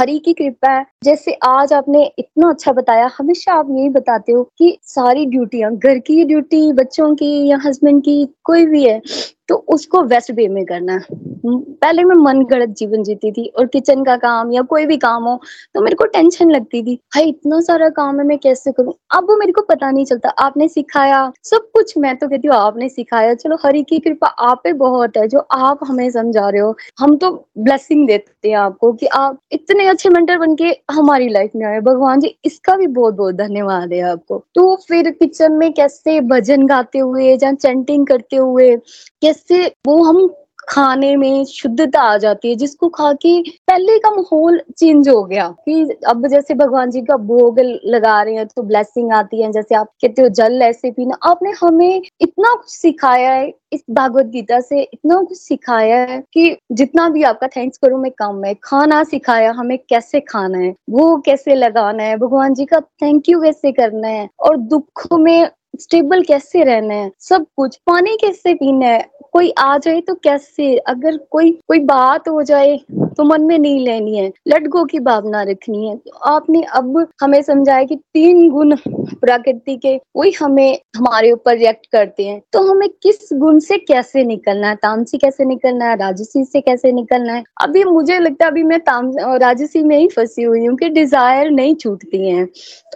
हरी की कृपा है, जैसे आज आपने इतना अच्छा बताया, हमेशा आप यही बताते हो कि सारी ड्यूटियाँ घर की ड्यूटी बच्चों की, या हस्बैंड की, कोई भी है तो उसको वेस्ट वे में करना पहले मैं मन गढ़त जीवन जीती थी और किचन का काम या कोई भी काम हो तो मेरे को टेंशन लगती थी भाई इतना सारा काम है, मैं कैसे करूँ? अब वो मेरे को पता नहीं चलता, आपने सिखाया, सब कुछ मैं तो कहती हूँ, आपने सिखाया, चलो हरी की कृपा आप पे बहुत है, जो आप हमें समझा रहे हो, हम तो ब्लेसिंग देते हैं आपको कि आप इतने अच्छे मेंटर बन के हमारी लाइफ में आए। भगवान जी, इसका भी बहुत बहुत धन्यवाद है आपको। तो फिर किचन में कैसे भजन गाते हुए या चैंटिंग करते हुए, कैसे वो हम खाने में शुद्धता आ जाती है, जिसको खा के पहले का माहौल चेंज हो गया कि अब जैसे भगवान जी का भोग लगा रहे हैं तो ब्लेसिंग आती है, जैसे आप कहते हो जल ऐसे पीना। आपने हमें इतना कुछ सिखाया है, इस भागवत गीता से इतना कुछ सिखाया है कि जितना भी आपका थैंक्स करूँ मैं कम है। खाना सिखाया, हमें कैसे खाना है, वो कैसे लगाना है, भगवान जी का थैंक यू कैसे करना है और दुखों में स्टेबल कैसे रहना है, सब कुछ, पानी कैसे पीना है कोई आ जाए तो कैसे? अगर कोई कोई बात हो जाए तो मन में नहीं लेनी है। लट गो की भावना रखनी है। तो आपने अब हमें समझाया कि तीन गुण प्रकृति के, वही हमें, हमारे ऊपर रिएक्ट करते हैं। तो हमें किस गुण से कैसे निकलना है? तामसी कैसे निकलना है? राजसी से कैसे निकलना है? अभी मुझे लगता है, अभी मैं ताम, राजसी में ही फंसी हुई हूँ कि डिज़ायर नहीं छूटती है।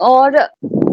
और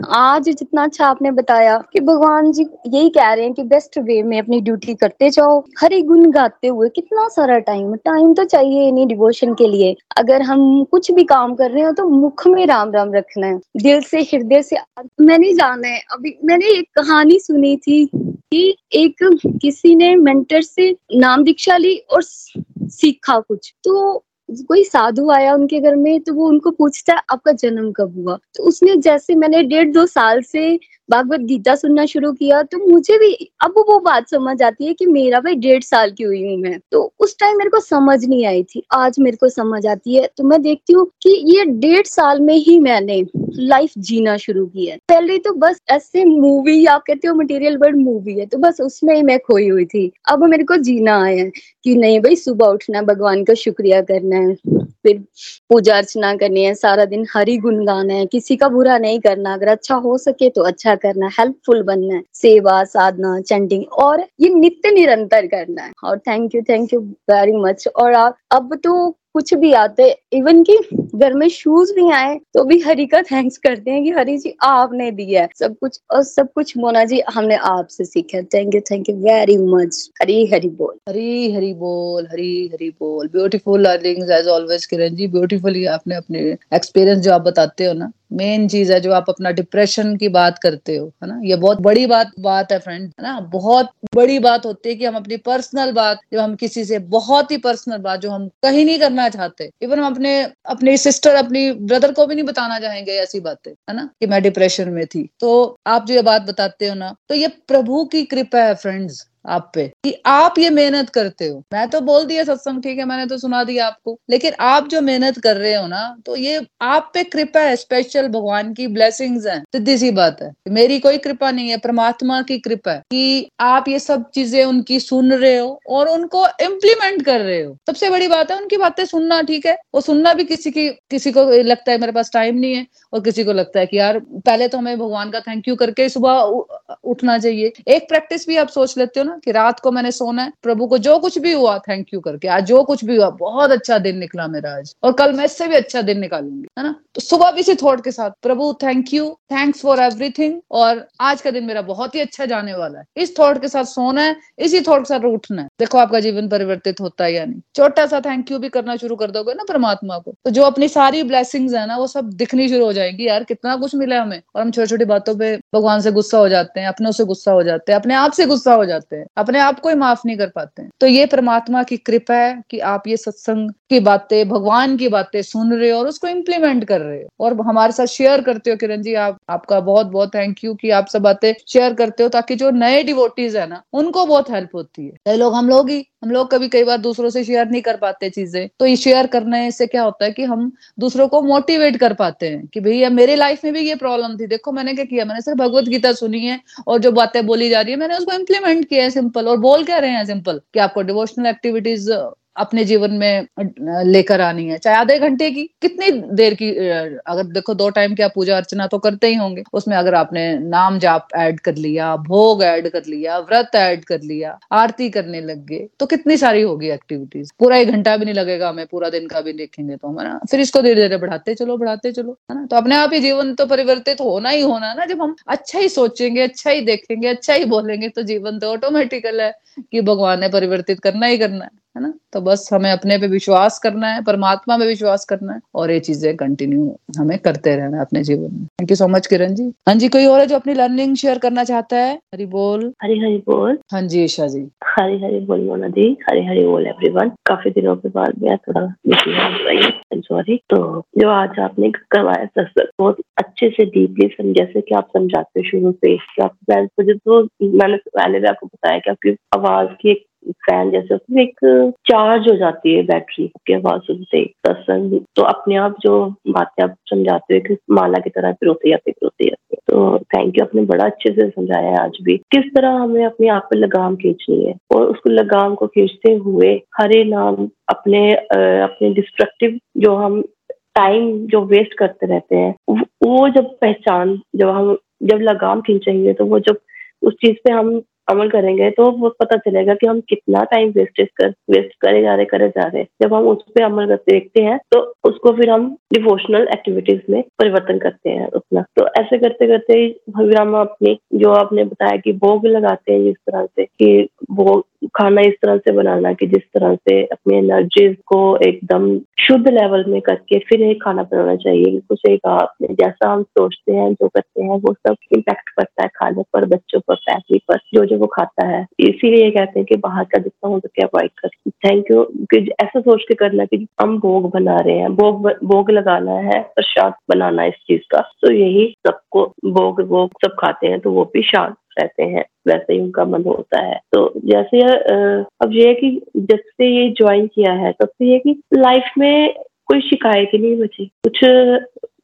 आज जितना अच्छा आपने बताया कि भगवान जी यही कह रहे हैं कि बेस्ट वे में अपनी ड्यूटी करते जाओ। हरे गुण गाते हुए कितना सारा टाइम टाइम तो चाहिए नहीं डिवोशन के लिए। अगर हम कुछ भी काम कर रहे हो तो मुख में राम राम रखना है, दिल से, हृदय से। मैंने जाना है, अभी मैंने एक कहानी सुनी थी कि एक किसी ने मेंटर से नाम दीक्षा ली और सीखा कुछ। तो कोई साधु आया उनके घर में तो वो उनको पूछता है, आपका जन्म कब हुआ? तो उसने जैसे मैंने डेढ़ दो साल से भागवत गीता सुनना शुरू किया तो मुझे भी अब वो बात समझ आती है कि मेरा भाई डेढ़ साल की हुई हूँ मैं। तो उस टाइम मेरे को समझ नहीं आई थी, आज मेरे को समझ आती है। तो मैं देखती हूँ कि ये डेढ़ साल में ही मैंने लाइफ जीना शुरू किया है। पहले तो बस ऐसे मूवी आप कहते हो मटेरियल वर्ड मूवी है तो बस उसमें ही मैं खोई हुई थी। अब मेरे को जीना आया है कि नहीं भाई, सुबह उठना, भगवान का शुक्रिया करना है, फिर पूजा अर्चना करनी है, सारा दिन हरी गुण गाना है, किसी का बुरा नहीं करना, अगर अच्छा हो सके तो अच्छा करना हेल्पफुल बनना है, सेवा, साधना चंडिंग और ये नित्य निरंतर करना है। और thank you thank you very much और आप, अब तो कुछ भी आते इवन की घर में शूज़ भी आए तो भी हरि का थैंक्स करते हैं कि हरि जी आपने दिया है। सब कुछ, और सब कुछ मोना जी, हमने आपसे सीखा thank you thank you very much Hari Hari बोल। हरी हरी बोल, हरी हरी बोल। Beautiful learning as always Kiran ji. Beautifully आपने अपने एक्सपीरियंस जो आप बताते हो ना मेन चीज़ है जो आप अपना डिप्रेशन की बात करते हो, है ना? ये बहुत बड़ी बात बात है फ्रेंड है ना? बहुत बड़ी बात होती है कि हम अपनी पर्सनल बात, जब हम किसी से बहुत ही पर्सनल बात, जो हम कहीं नहीं करना चाहते। इवन हम अपने, अपनी सिस्टर अपनी ब्रदर को भी नहीं बताना चाहेंगे ऐसी बातें, है ना? कि मैं डिप्रेशन में थी। तो आप जो ये बात बताते हो ना तो ये प्रभु की कृपा है फ्रेंड्स आप पे। कि आप ये मेहनत करते हो। मैं तो बोल दिया सत्संग, ठीक है, मैंने तो सुना दिया आपको। लेकिन आप जो मेहनत कर रहे हो ना तो ये आप पे कृपा है स्पेशल भगवान की ब्लेसिंग्स हैं। सीधी सी बात है। मेरी कोई कृपा नहीं है, परमात्मा की कृपा है कि आप ये सब चीज़ें उनकी सुन रहे हो और उनको इम्प्लीमेंट कर रहे हो। सबसे बड़ी बात है, उनकी बातें सुनना, ठीक है? वो सुनना भी किसी की, किसी को लगता है मेरे पास टाइम नहीं है और किसी को लगता है कि यार, पहले तो हमें भगवान का थैंक यू करके सुबह उठना चाहिए। एक प्रैक्टिस भी आप सोच लेते हो ना कि रात को मैंने सोना है। प्रभु को जो कुछ भी हुआ थैंक यू करके। आज जो कुछ भी हुआ, बहुत अच्छा दिन निकला मेरा आज। और कल मैं इससे भी अच्छा दिन निकालूँगी, है ना? तो सुबह भी इसी थॉट के साथ, प्रभु thank you thanks for everything और आज का दिन मेरा बहुत ही अच्छा जाने वाला है। इस थॉट के साथ सोना है, इसी थॉट के साथ उठना है। देखो आपका जीवन परिवर्तित होता है या नहीं। छोटा सा थैंक यू भी करना शुरू कर दोगे ना परमात्मा को तो जो अपनी सारी ब्लेसिंग है ना, वो सब दिखनी शुरू हो जाएगी। यार, कितना कुछ मिला हमें। और हम छोटी छोटी बातों पे भगवान से गुस्सा हो जाते हैं, अपनों से गुस्सा हो जाते हैं, अपने आप से गुस्सा हो जाते हैं। अपने आप को ही माफ़ नहीं कर पाते। हैं तो ये परमात्मा की कृपा है कि आप ये सत्संग की बातें, भगवान की बातें सुन रहे हो और उसको इम्प्लीमेंट कर रहे हो। और हमारे साथ शेयर करते हो, किरण जी, आप, आपका बहुत बहुत थैंक यू कि आप सब बातें शेयर करते हो ताकि जो नए डिवोटीज है ना, उनको बहुत हेल्प होती है। कई लोग हम लोग ही हम लोग कभी कई बार दूसरों से शेयर नहीं कर पाते चीज़ें। तो ये शेयर करने से क्या होता है कि हम दूसरों को मोटिवेट कर पाते हैं कि भैया, मेरे लाइफ में भी ये प्रॉब्लम थी। देखो, मैंने क्या किया? मैंने सिर्फ़ भगवत गीता सुनी है और जो बातें बोली जा रही है, मैंने उसको इम्प्लीमेंट किया है सिंपल और बोल कह रहे हैं सिंपल कि आपको डिवोशनल एक्टिविटीज़ अपने जीवन में लेकर आनी है। चाहे आधे घंटे की, कितनी देर की अगर देखो दो टाइम की आप पूजा अर्चना तो करते ही होंगे। उसमें अगर आपने नाम जाप ऐड कर लिया, भोग ऐड कर लिया, व्रत ऐड कर लिया, आरती करने लग गए तो कितनी सारी होगी एक्टिविटीज़ पूरा एक घंटा भी नहीं लगेगा हमें, पूरा दिन का भी देखेंगे तो है ना फिर इसको धीरे धीरे बढ़ाते चलो बढ़ाते चलो, है ना? तो अपने आप ही जीवन तो परिवर्तित होना ही होना ना, जब हम अच्छा ही सोचेंगे अच्छा ही देखेंगे अच्छा ही बोलेंगे तो जीवन तो ऑटोमेटिकल है कि भगवान ने परिवर्तित करना ही करना है। है ना? तो बस हमें अपने पे विश्वास करना है परमात्मा में विश्वास करना है और ये चीज़ें कंटिन्यू हमें करते रहना है अपने जीवन में। Thank you so much Kiran ji. हाँ जी कोई और है जो अपनी लर्निंग शेयर करना चाहता है? हरी बोल। हरी हरी बोल। हाँ जी ईशा जी। हरी हरी बोल मोना जी। हरी हरी बोल एवरीवन काफ़ी दिनों के बाद मैं थोड़ा सॉरी तो जो आज आपने करवाया सत्संग बहुत अच्छे से डीपली समझ जैसे कि आप समझाते शुरू से आप तो मैंने पहले भी आपको बताया कि आपकी आवाज़ की एक फ़ैन जैसे उसमें एक चार्ज हो जाती है बैटरी की आवाज़ सुनते सत्संग तो अपने आप जो बातें आप समझाते हुए माला की तरह पिरोते जाते पिरोते जाते। तो थैंक यू आपने बड़ा अच्छे से समझाया है आज भी। किस तरह हमें अपने आप पे लगाम खींचनी है? और उसको लगाम को खींचते हुए हरे नाम अपने अपने डिस्ट्रक्टिव जो हम टाइम जो वेस्ट करते रहते हैं, वो जब पहचान, जब हम, जब लगाम खींचेंगे तो वो जब उस चीज़ पे हम अमल करेंगे तो वो पता चलेगा कि हम कितना टाइम वेस्टेज कर वेस्ट करे जा रहे, करे जा रहे। जब हम उस पर अमल करते, देखते हैं तो उसको फिर हम डिवोशनल एक्टिविटीज़ में परिवर्तन करते हैं अपना। तो ऐसे करते करते फिर हम अपनी, जो आपने बताया कि भोग लगाते हैं इस तरह से कि भोग खाना इस तरह से बनाना कि जिस तरह से अपने एनर्जीज को एकदम शुद्ध लेवल में करके फिर एक खाना बनाना चाहिए। कुछ एक आपने। जैसा हम सोचते हैं, जो करते हैं, वो सब इम्पैक्ट करता है खाने पर, बच्चों पर फैमिली पर, जो जो वो खाता है। इसीलिए कहते हैं कि बाहर का जितना हो सके अवॉइड कर। थैंक यू ऐसा सोच के करना कि हम भोग बना रहे हैं। भोग भोग लगाना है, प्रसाद बनाना इस चीज़ का। तो यही सबको भोग भोग सब खाते हैं तो वो भी शांत रहते हैं, वैसे ही उनका मन होता है। तो जैसे अब ये है कि जब से ये ज्वाइन किया है, तब से ये कि लाइफ में कोई शिकायत ही नहीं बची। कुछ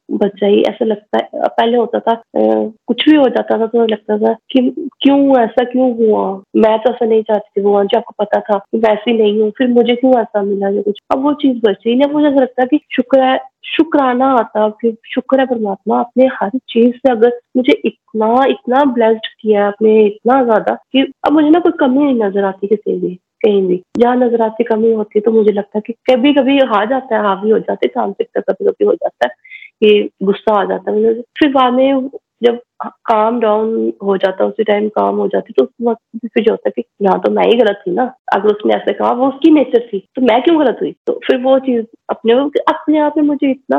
बच्चा ही ऐसा लगता है। पहले होता था कुछ भी हो जाता था तो लगता था कि क्यों ऐसा क्यों हुआ? मैं तो ऐसा नहीं चाहती थी, भगवान जी, आपको पता था कि वैसी नहीं हूँ, फिर मुझे क्यों ऐसा मिला जो कुछ? अब वो चीज़ बची ना मुझे ऐसा लगता है कि शुक्र है, शुक्राना आता, फिर शुक्र है परमात्मा आपने हर चीज़ से अगर मुझे इतना इतना ब्लेस्ड किया है आपने इतना ज़्यादा कि अब मुझे ना कोई कमी नहीं नज़र आती किसी भी, कहीं भी। जहाँ नज़र आती कमी होती है तो मुझे लगता है कि कभी कभी आ जाता है, हावी हो जाते तांत्रिकता कभी कभी हो जाता है। कि गुस्सा आ जाता है। फिर बाद में जब काम डाउन हो जाता, उसी टाइम काम हो जाती तो उस वक्त फिर जो होता है कि यहाँ तो मैं ही गलत थी ना। अगर उसने ऐसा कहा, वो उसकी नेचर थी तो मैं क्यों गलत हुई? तो फिर वो चीज़ अपने अपने आप में मुझे इतना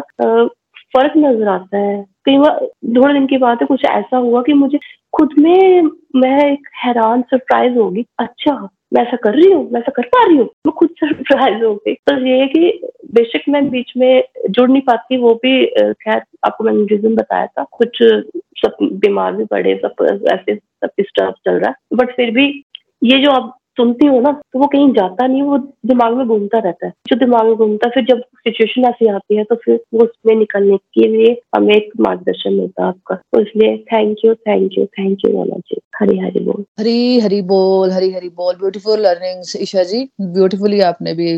फ़र्क नज़र आता है। कई बार थोड़े दिन की बात है, कुछ ऐसा हुआ कि मुझे खुद में मैं एक हैरान सरप्राइज़ होगी अच्छा मैं ऐसा कर रही हूँ, मैं ऐसा कर पा रही हूँ। मैं खुद सरप्राइज़ हो गई। तो ये कि बेशक मैं बीच में जुड़ नहीं पाती, वो भी खैर, आपको मैंने रीजन बताया था, कुछ सब बीमार भी पड़े, सब ऐसे, सब डिस्टर्ब चल रहा है। बट फिर भी ये जो आप सुनती हूँ ना तो वो कहीं जाता नहीं वो दिमाग में घूमता रहता है। जो दिमाग में घूमता है, फिर जब सिचुएशन ऐसी आती है तो फिर वो उसमें निकलने के लिए हमें एक मार्गदर्शन मिलता है आपका। तो इसलिए thank you thank you thank you Mona ji Hari Hari बोल। हरी हरी बोल, हरी हरी बोल। Beautiful learnings Isha ji. Beautifully आपने भी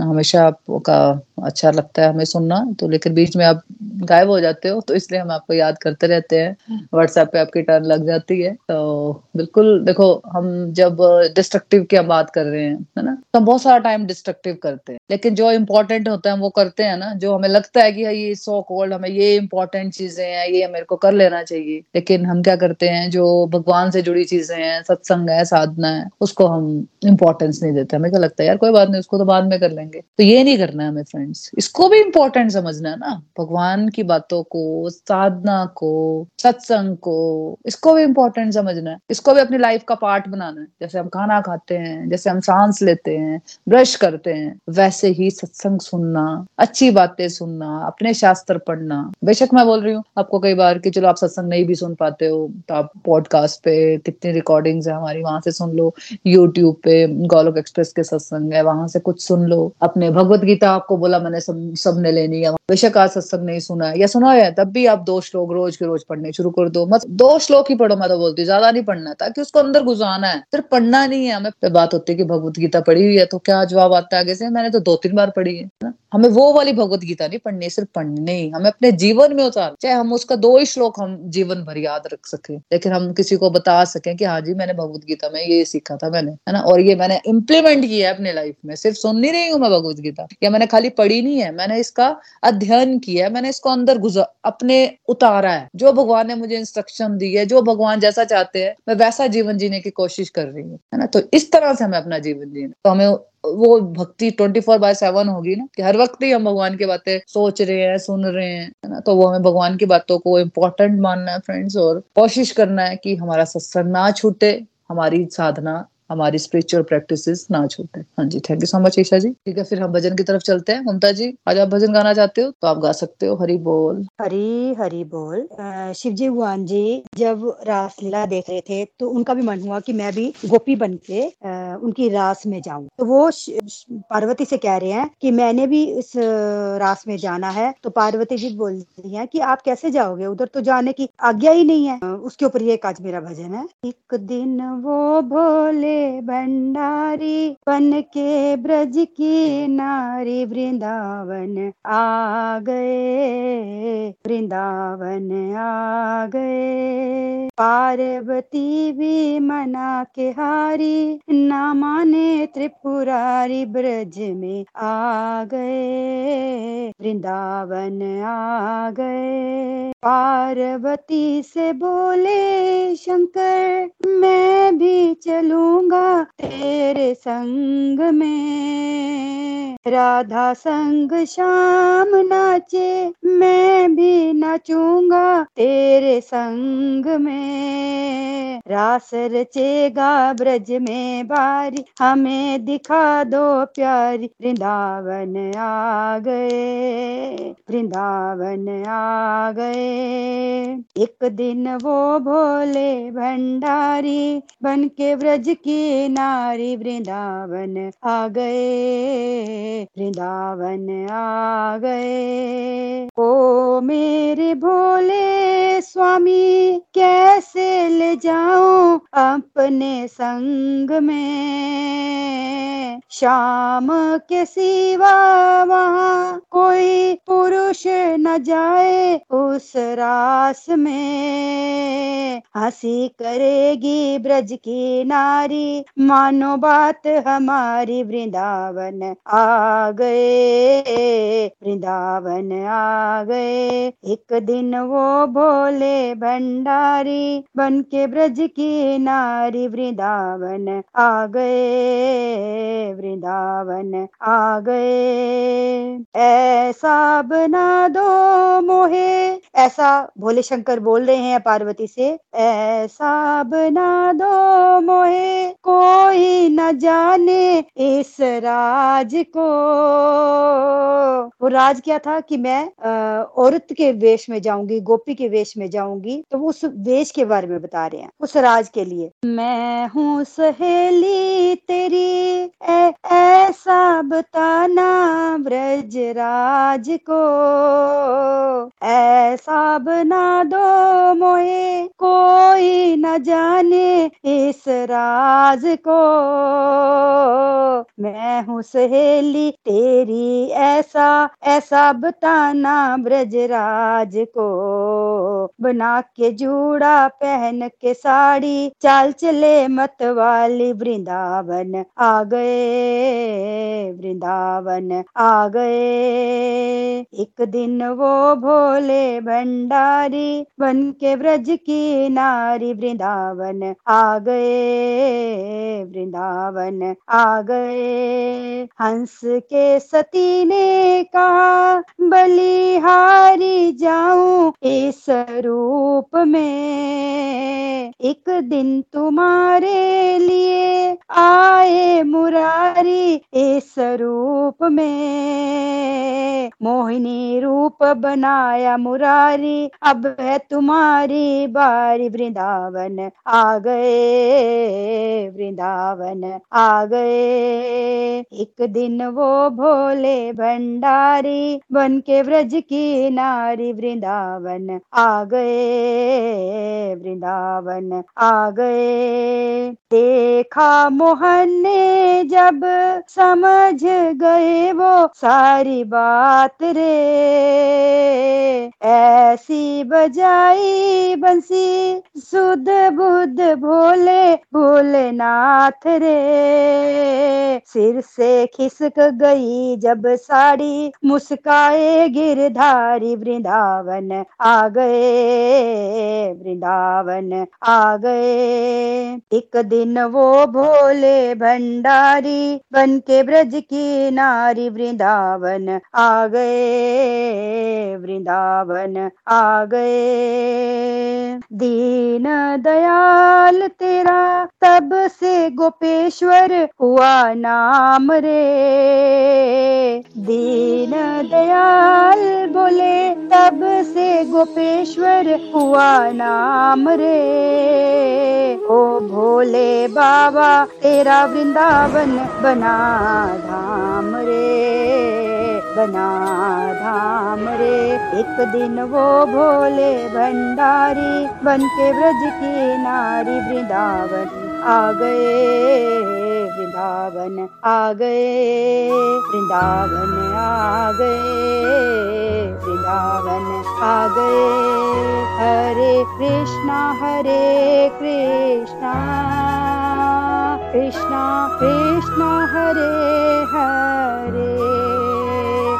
हमेशा आपका अच्छा लगता है हमें सुनना। तो लेकिन बीच में आप गायब हो जाते हो तो इसलिए हम आपको याद करते रहते हैं। व्हाट्सएप पे आपकी टर्न लग जाती है। तो बिल्कुल देखो हम जब डिस्ट्रक्टिव की हम बात कर रहे हैं है ना? तो हम बहुत सारा टाइम डिस्ट्रक्टिव करते हैं। लेकिन जो इम्पोर्टेंट होता है वो करते हैं ना जो हमें लगता है कि ये सो कोल्ड हमें ये इम्पोर्टेंट चीज़ें हैं ये मेरे को कर लेना चाहिए। लेकिन हम क्या करते हैं जो भगवान से जुड़ी चीज़ें हैं सत्संग है साधना है उसको हम इम्पोर्टेंस नहीं देते। हमें क्या लगता है यार कोई बात नहीं उसको तो बाद में कर लेंगे। तो ये नहीं करना है हमें फ्रेंड फ्रेंड्स इसको भी इम्पोर्टेंट समझना ना। भगवान की बातों को, साधना को, सत्संग को, इसको भी इम्पोर्टेंट समझना है। इसको भी अपनी लाइफ का पार्ट बनाना है। जैसे हम खाना खाते हैं, जैसे हम सांस लेते हैं ब्रश करते हैं, वैसे ही सत्संग सुनना, अच्छी बातें सुनना, अपने शास्त्र पढ़ना। बेशक मैं बोल रही हूँ, आपको कई बार की चलो आप सत्संग नहीं भी सुन पाते हो तो आप पॉडकास्ट पे कितनी रिकॉर्डिंग्स है हमारी, वहाँ से सुन लो। यूट्यूब पे गोलोक एक्सप्रेस के सत्संग है, वहाँ से कुछ सुन लो। अपने भगवत गीता आपको बोला मैंने, सब, सबने लेनी है बेशक आज सत्संग नहीं सुना है। या सुना है, तब भी आप दो श्लोक रोज के रोज पढ़ने शुरू कर दो। मत, दो श्लोक ही पढ़ो, मैं तो बोलती हूँ, ज़्यादा नहीं पढ़ना, ताकि उसको अंदर गुजाना है। सिर्फ़ पढ़ना नहीं है, हमें बात होती है कि भगवत गीता पढ़ी हुई है तो क्या जवाब आता है आगे से? मैंने तो दो तीन बार पढ़ी है ना? हमें वो वाली भगवत गीता नहीं पढ़नी, सिर्फ़ पढ़नी। हमें अपने जीवन में उतार, चाहे हम उसका दो ही श्लोक हम जीवन भर याद रख सके, लेकिन हम किसी को बता सके कि हाँ जी, मैंने भगवत गीता में ये सीखा था मैंने, है ना? और ये मैंने इम्प्लीमेंट किया है अपने लाइफ में, सिर्फ़ सुन नहीं रही हूँ मैं भगवत गीता। या मैंने खाली पढ़ी नहीं है, मैंने इसका अध्ययन किया है, मैंने इसको अंदर गुजर अपने उतारा है। जो भगवान ने मुझे इंस्ट्रक्शन दी है, जो भगवान जैसा चाहते हैं, मैं वैसा जीवन जीने की कोशिश कर रही हूँ, है ना? तो इस तरह से हमें अपना जीवन जीना तो हमें वो भक्ति ट्वेंटी फोर बाय सेवन होगी ना, कि हर वक्त ही हम भगवान की बातें सोच रहे हैं, सुन रहे हैं ना? तो वो हमें भगवान की बातों को इम्पोर्टेंट मानना है फ्रेंड्स और कोशिश करना है कि हमारा सत्संग ना छूटे, हमारी साधना हमारी स्पिरिचुअल प्रैक्टिसेस ना छूटे। हाँ जी thank you so much Isha ji. ठीक है, फिर हम भजन की तरफ़ चलते हैं। ममता जी, आज आप भजन गाना चाहते हो तो आप गा सकते हो। हरी बोल। हरी हरी बोल। शिव जी भगवान जी, जब रासलीला देख रहे थे तो उनका भी मन हुआ कि मैं भी गोपी बन के उनकी रास में जाऊँ। तो वो पार्वती से कह रहे हैं कि मैंने भी इस रास में जाना है। तो पार्वती जी बोल रही है कि आप कैसे जाओगे? उधर तो जाने की आज्ञा ही नहीं है। उसके ऊपर ये आज मेरा भजन है। एक दिन वो भोले भंडारी बन के ब्रज की नारी वृंदावन आ गए। वृंदावन आ गए। पार्वती भी मना के हारी ना माने त्रिपुरारी ब्रज में आ गए। वृंदावन आ गए। पार्वती से बोले, शंकर, मैं भी चलूँगा तेरे संग में। राधा संग शाम नाचे, मैं भी नाचूँगा तेरे संग में। रास रचेगा ब्रज में बारी, हमें दिखा दो प्यारी। वृंदावन आ गए, वृंदावन आ गए। एक दिन वो भोले भंडारी बन के ब्रज की नारी वृंदावन आ गए। वृंदावन आ गए। ओ मेरे भोले स्वामी, कैसे ले जाऊँ अपने संग में? शाम के सिवा वहाँ कोई पुरुष न जाए, उस रास में। हँसी करेगी ब्रज की नारी, मानो बात हमारी वृंदावन आ गए। वृंदावन आ गए। एक दिन वो भोले भंडारी बन के ब्रज की नारी वृंदावन आ गए। वृंदावन आ गए। ऐसा बना दो मोहे ऐसा भोले शंकर बोल रहे हैं पार्वती से, ऐसा बना दो मोहे, कोई न जाने इस राज को। वो राज क्या था कि मैं औरत के वेश में जाऊँगी, गोपी के वेश में जाऊँगी तो वो उस वेश के बारे में बता रहे हैं, उस राज के लिए। मैं हूँ सहेली तेरी ऐसा बताना ब्रज राज को। ऐसा बना दो मोहे कोई न जाने इस राज को। मैं हूँ सहेली तेरी, ऐसा ऐसा बताना ब्रजराज को। बना के जूड़ा, पहन के साड़ी, चाल चले मत वाली वृंदावन। आ गए, वृंदावन आ गए। एक दिन वो भोले भंडारी बन के ब्रज की नारी वृंदावन आ गए, वृंदावन आ गए। हंस के सती ने कहा, बलिहारी जाऊँ इस रूप में। एक दिन तुम्हारे लिए आए मुरारी इस रूप में। मोहिनी रूप बनाया मुरारी अब है तुम्हारी बारी, वृंदावन आ गए, वृंदावन आ गए। एक दिन वो भोले भंडारी बन के व्रज की नारी वृंदावन आ गए, वृंदावन आ गए। देखा मोहन ने जब समझ गए वो सारी बात रे। ऐसी बजाई बंसी, सुध बुध भोले, भोलेनाथ रे। सिर से खिसक गई जब साड़ी, मुस्काए गिरधारी वृंदावन आ गए। वृंदावन आ गए। एक दिन वो भोले भंडारी बन के ब्रज की नारी वृंदावन आ गए। वृंदावन आ गए दीन दयाल तेरा तब से गोपेश्वर हुआ नाम रे। दीन दयाल बोले तब से गोपेश्वर हुआ नाम रे। ओ भोले बाबा तेरा वृंदावन बना धाम रे। बना धाम रे। एक दिन वो भोले भंडारी बन के ब्रज की नारी वृंदावन आ गए। वृंदावन आ गए। वृंदावन आ गए। वृंदावन आ गए। हरे कृष्णा हरे कृष्णा। कृष्णा कृष्णा, हरे हरे।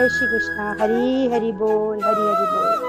जय श्री कृष्णा हरी हरि बोल हरी हरि बोल